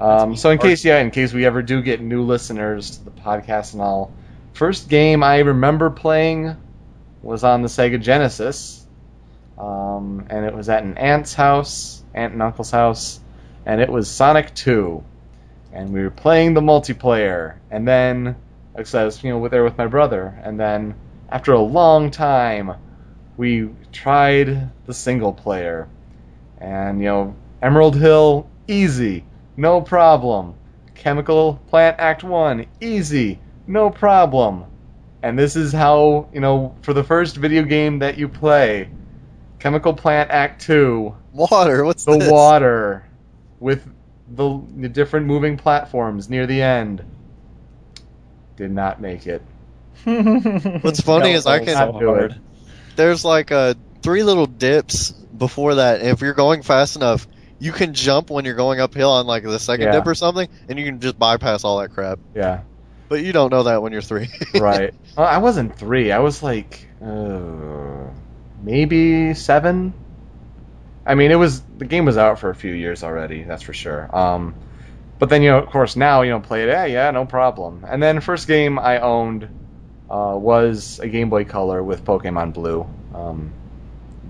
Um, so in case yeah, in case we ever do get new listeners to the podcast and all, first game I remember playing was on the Sega Genesis, um, and it was at an aunt's house, aunt and uncle's house, and it was Sonic 2, and we were playing the multiplayer, and then like I was you know there with my brother, and then after a long time, we tried the single player, and you know Emerald Hill easy, no problem. Chemical Plant Act 1 easy, no problem. And this is how, you know, for the first video game that you play, Chemical Plant Act 2, water. What's the this? water with the, the different moving platforms near the end did not make it. What's funny is I can- Not do it. There's like uh, three little dips before that. If you're going fast enough, you can jump when you're going uphill on like the second Yeah. dip or something, and you can just bypass all that crap. Yeah, But you don't know that when you're three. right. I wasn't three. I was like uh, maybe seven. I mean, it was the game was out for a few years already. That's for sure. Um, but then you know, of course, now you know, play it. Yeah, yeah, no problem. And then first game I owned uh, was a Game Boy Color with Pokemon Blue. Um,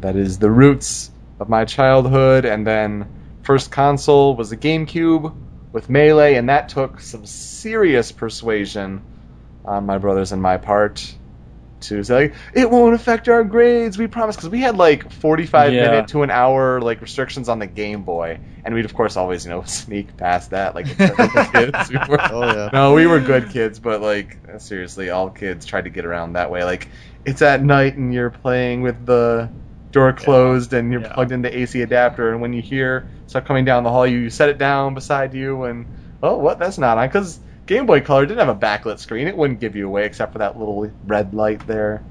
that is the roots of my childhood. And then first console was a GameCube with Melee, and that took some serious persuasion on my brothers and my part to say like, it won't affect our grades. We promise because we had like 45 Yeah. minute to an hour like restrictions on the Game Boy, and we'd of course always you know sneak past that like kids. We were, Oh, yeah. No, we were good kids, but like seriously, all kids tried to get around that way. Like it's at night and you're playing with the door closed and you're Yeah. plugged into AC adapter, and when you hear stuff coming down the hall, you, you set it down beside you, and oh, what? That's not on because Game Boy Color didn't have a backlit screen. It wouldn't give you away except for that little red light there.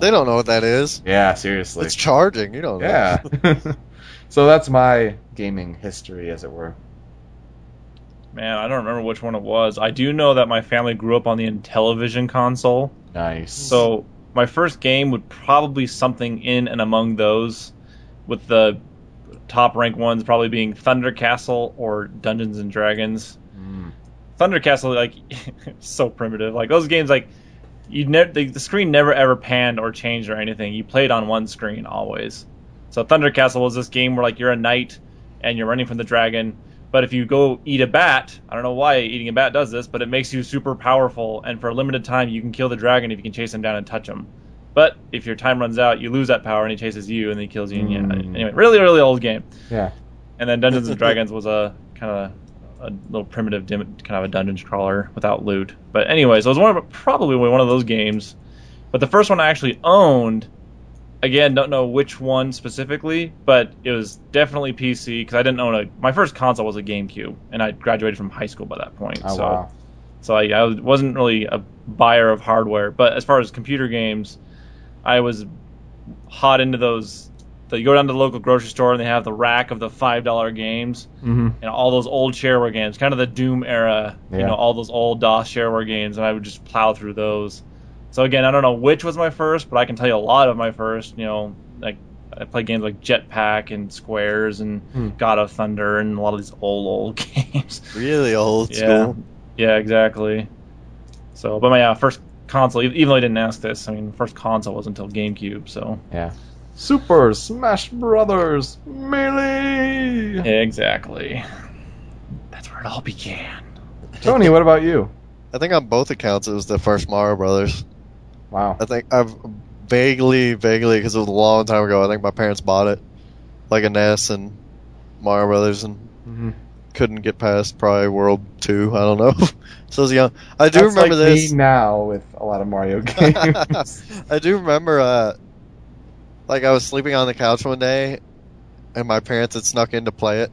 they don't know what that is. Yeah, seriously. It's charging. You don't know. yeah. so that's my gaming history, as it were. Man, I don't remember which one it was. I do know that my family grew up on the Intellivision console. Nice. Hmm. So my first game would probably something in and among those, with the top rank ones probably being Thunder Castle or Dungeons and Dragons. Mm. Thunder Castle, like, so primitive. Like those games, like you never the, the screen never ever panned or changed or anything. You played on one screen always. So Thunder Castle was this game where like you're a knight and you're running from the dragon. But if you go eat a bat, I don't know why eating a bat does this, but it makes you super powerful, and for a limited time you can kill the dragon if you can chase him down and touch him. But if your time runs out, you lose that power, and he chases you, and he kills you. And yeah, Mm. anyway, really, really old game. Yeah. And then Dungeons and Dragons was a kind of a little primitive, dim, kind of a dungeon crawler without loot. But anyway, so it was one of probably one of those games. But the first one I actually owned, again, don't know which one specifically, but it was definitely PC because I didn't own a. My first console was a GameCube, and I graduated from high school by that point. Oh so, wow. so I, I wasn't really a buyer of hardware. But as far as computer games, I was hot into those. So you go down to the local grocery store and they have the rack of the five dollar games Mm-hmm. and all those old shareware games, kind of the Doom era, you know, all those old DOS shareware games, and I would just plow through those. So again, I don't know which was my first, but I can tell you a lot of my first. You know, like I played games like Jetpack and Squares and Hmm. God of Thunder and a lot of these old old games. Really old Yeah. school. Yeah, exactly. So, but my yeah, first console, even though I didn't ask this, I mean, first console wasn't until GameCube. So Yeah. Super Smash Brothers Melee. exactly, that's where it all began. Tony, what about you? I think on both accounts it was the first Mario Brothers. Wow. I think I've vaguely, vaguely, because it was a long time ago. I think my parents bought it. like a NES and Mario Brothers, and Mhm. couldn't get past probably World Two. I don't know. so I was young. I do That's remember like this. me now with a lot of Mario games. I do remember, uh, like I was sleeping on the couch one day, and my parents had snuck in to play it.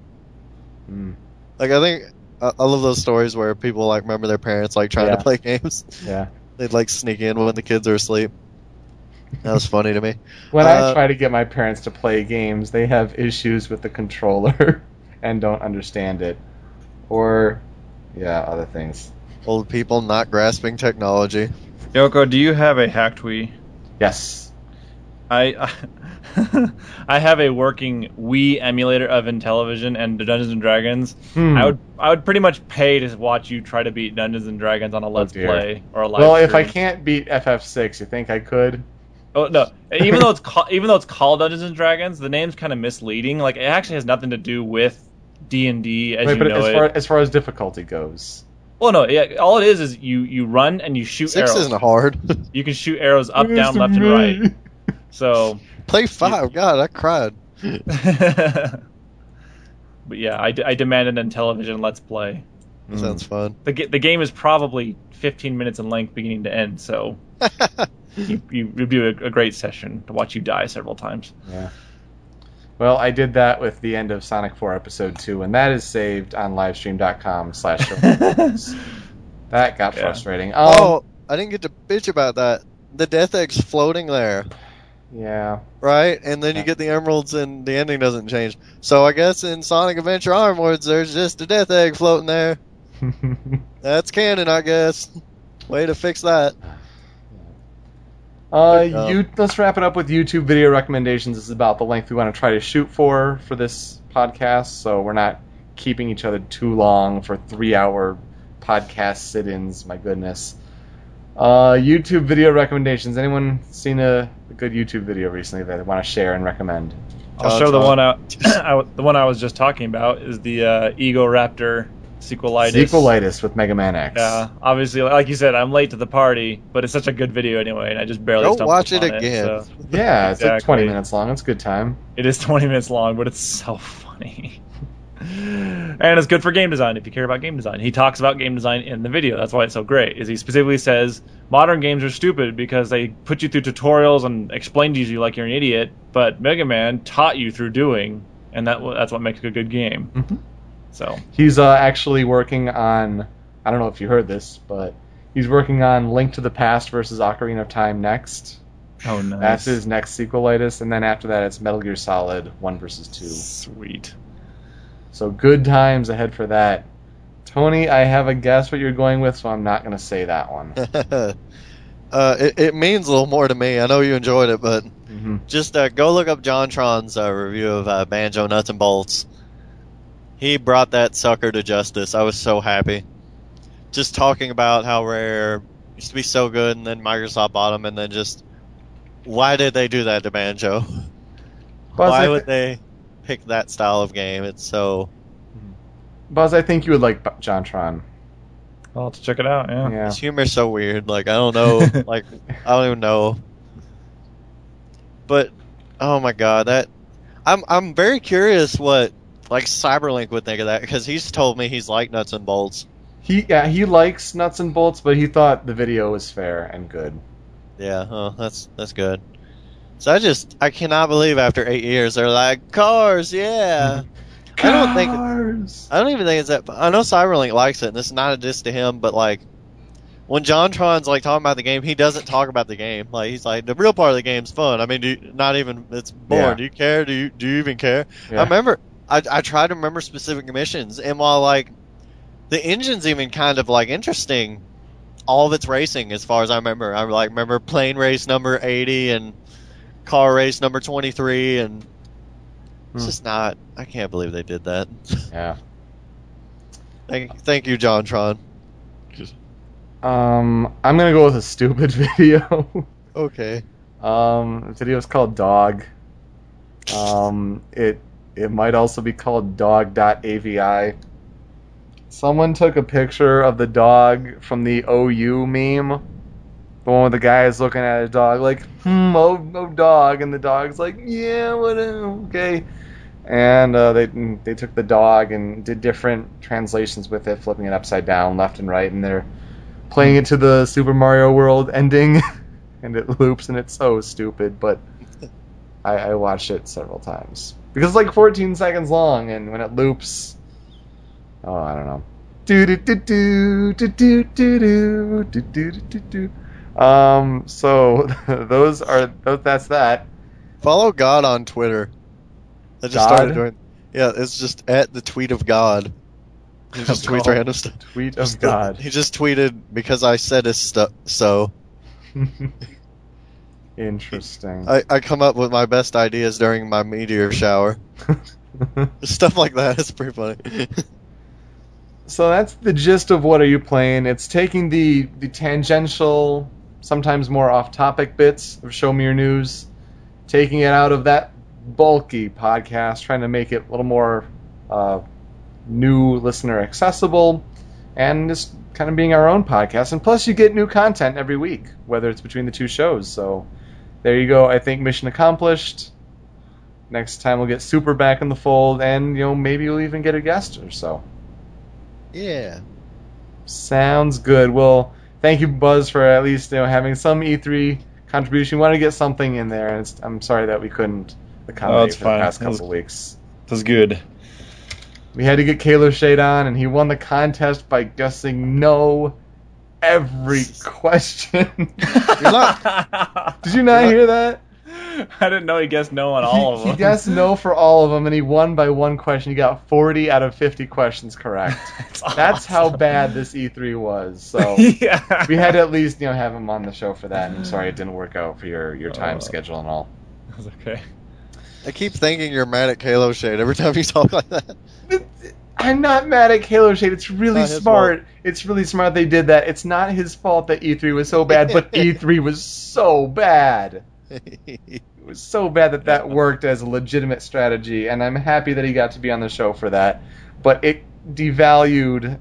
Mm, Like I think I, I love those stories where people like remember their parents like trying Yeah. to play games. yeah. They'd like sneak in when the kids are asleep. That was funny to me. When I Uh, try to get my parents to play games, they have issues with the controller and don't understand it, or yeah, other things. Old people not grasping technology. Yoko, do you have a hacked Wii? Yes. I I have a working Wii emulator of Intellivision and Dungeons and Dragons. Hmm. I would I would pretty much pay to watch you try to beat Dungeons and Dragons on a Let's dear. Play or a live. Well, if I can't beat FF6, you think I could? Oh no! Even though it's called, even though it's called Dungeons and Dragons, the name's kind of misleading. Like it actually has nothing to do with D and D as Wait, you but know as it. far as far as difficulty goes, well, no, yeah, all it is is you you run and you shoot Six arrows. isn't hard. You can shoot arrows up, down, left, and right. So, Play five. God, I cried. but yeah, I, I demand an Intellivision Let's Play. Mm. Sounds fun. The the game is probably 15 minutes in length, beginning to end. So you you would be a, a great session to watch you die several times. Yeah. Well, I did that with the end of Sonic 4 Episode 2, and that is saved on livestream.com slash That got Yeah. frustrating. Um, oh, I didn't get to bitch about that. The Death Egg's floating there, yeah. right? And then you get the emeralds, and the ending doesn't change. So I guess in Sonic Adventure Onwards, there's just a Death Egg floating there. That's canon, I guess. Way to fix that. Uh, Um, you, let's wrap it up with YouTube video recommendations. This is about the length we want to try to shoot for for this podcast, so we're not keeping each other too long for three-hour podcast sit-ins. My goodness. Uh, YouTube video recommendations. Anyone seen a, a good YouTube video recently that they want to share and recommend? I'll Uh, show the one out. I w- the one I was just talking about is the uh, Egoraptor sequelitis. Sequelitis with Mega Man X. Yeah, obviously, like you said, I'm late to the party, but it's such a good video anyway, and I just barely. Go stumbled watch it upon again. so Yeah, it's like 20 minutes long. It's a good time. it is 20 minutes long, but it's so funny. And it's good for game design if you care about game design. He talks about game design in the video. That's why it's so great. Is he specifically says modern games are stupid because they put you through tutorials and explain to you like you're an idiot, but Mega Man taught you through doing, and that that's what makes a good game. Mhm. So He's uh, actually working on. I don't know if you heard this, but he's working on Link to the Past versus Ocarina of Time next. oh nice. That's his next sequelitis, and then after that, it's Metal Gear Solid 1 versus 2. Sweet. So good times ahead for that. Tony, I have a guess what you're going with, so I'm not going to say that one. uh, it, it means a little more to me. I know you enjoyed it, but hmm just uh, go look up JonTron's uh, review of uh, Banjo Nuts and Bolts. He brought that sucker to justice. I was so happy. Just talking about how rare used to be so good, and then Microsoft bought them, and then just why did they do that to Banjo? Why would they pick that style of game? It's so Buzz, I think you would like B- JonTron. I'll have to check it out. Yeah. Yeah. his humor's so weird. Like I don't know. like I don't even know. But oh my god, that I'm I'm very curious what like Cyberlink would think of that because he's told me he's like nuts and bolts. He yeah he likes nuts and bolts, but he thought the video was fair and good. Yeah, oh, that's that's good. So I just I cannot believe after eight years they're like cars, yeah. I don't think I don't even think it's that. I know Cyberlink likes it, and this is not a diss to him, but like when JonTron's like talking about the game, he doesn't talk about the game. Like he's like the real part of the game's fun. I mean, do you, not even it's boring. Yeah. Do you care? Do you do you even care? Yeah. I remember I I tried to remember specific missions, and while like the engine's even kind of like interesting, all of it's racing as far as I remember. I like remember plane race number eighty and car race number twenty three, and it's Hmm. just not. I can't believe they did that. Yeah. thank, thank you, JonTron. Um, I'm gonna go with a stupid video. Okay. um, the video is called Dog. Um, it it might also be called Dog.avi. Someone took a picture of the dog from the OU meme. The one with the guy is looking at his dog like, hmm, oh, oh dog, and the dog's like, yeah, whatever, okay. and uh, they they took the dog and did different translations with it, flipping it upside down, left and right, and they're playing it to the Super Mario World ending, and it loops, and it's so stupid, but I, I watched it several times because it's like 14 seconds long, and when it loops, oh, I don't know. Do do do do do do do do do do do. Um, so those are that's that. Follow God on Twitter. I just God? started doing. Yeah, it's just at the tweet of God. He just tweets God. random stuff. Tweet of God. He just tweeted because I said his stuff. so. Interesting. I, I come up with my best ideas during my meteor shower. Stuff like that is pretty funny. so that's the gist of what are you playing. It's taking the the tangential, sometimes more off-topic bits of Show Me Your News, taking it out of that bulky podcast, trying to make it a little more uh, new listener accessible, and just kind of being our own podcast. And plus, you get new content every week, whether it's between the two shows. So there you go. I think mission accomplished. Next time we'll get Super back in the fold, and you know maybe we'll even get a guest or so. yeah. Sounds good. Well, thank you, Buzz, for at least you know having some E3 contribution. We want to get something in there, and I'm sorry that we couldn't accommodate oh, it's for the past couple weeks. That's good. We had to get Kalo Shade on, and he won the contest by guessing no every question. Did you not You're hear that? I didn't know he guessed no on all of them. he guessed no for all of them, and he won by one question. He got 40 out of 50 questions correct. That's That's how bad this E3 was. So yeah. we had to at least you know have him on the show for that. And I'm sorry it didn't work out for your your time Oh. schedule and all. That's okay. I keep thinking you're mad at Kalo Shade every time you talk like that. I'm not mad at Kalo Shade. It's really Not his smart. It's really smart they did that. It's not his fault that E3 was so bad, but E3 was so bad. It was so bad that that worked as a legitimate strategy, and I'm happy that he got to be on the show for that. But it devalued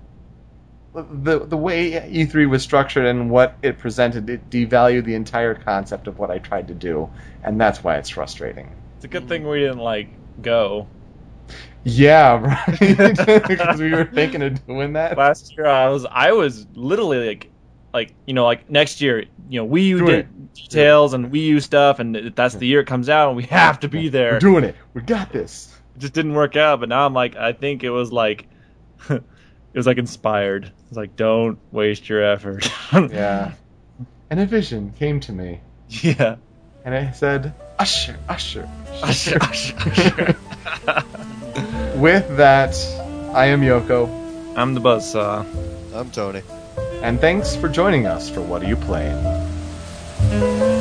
the the way E3 was structured and what it presented. It devalued the entire concept of what I tried to do, and that's why it's frustrating. It's a good thing we didn't like go. Yeah, right. Because we were thinking of doing that. Last year I was I was literally like like you know like next year you know Wii U Doing did details and Wii U stuff and that's the year it comes out and we have to be there. We're doing it. We got this. It just didn't work out. But now I'm like I think it was like it was like inspired. It's like don't waste your effort. Yeah. And a vision came to me, yeah. and I said, "Usher, usher, Usher, usher, usher. With that, I am Yoko, I'm the buzzsaw. I'm Tony. And thanks for joining us for What Are You Playing?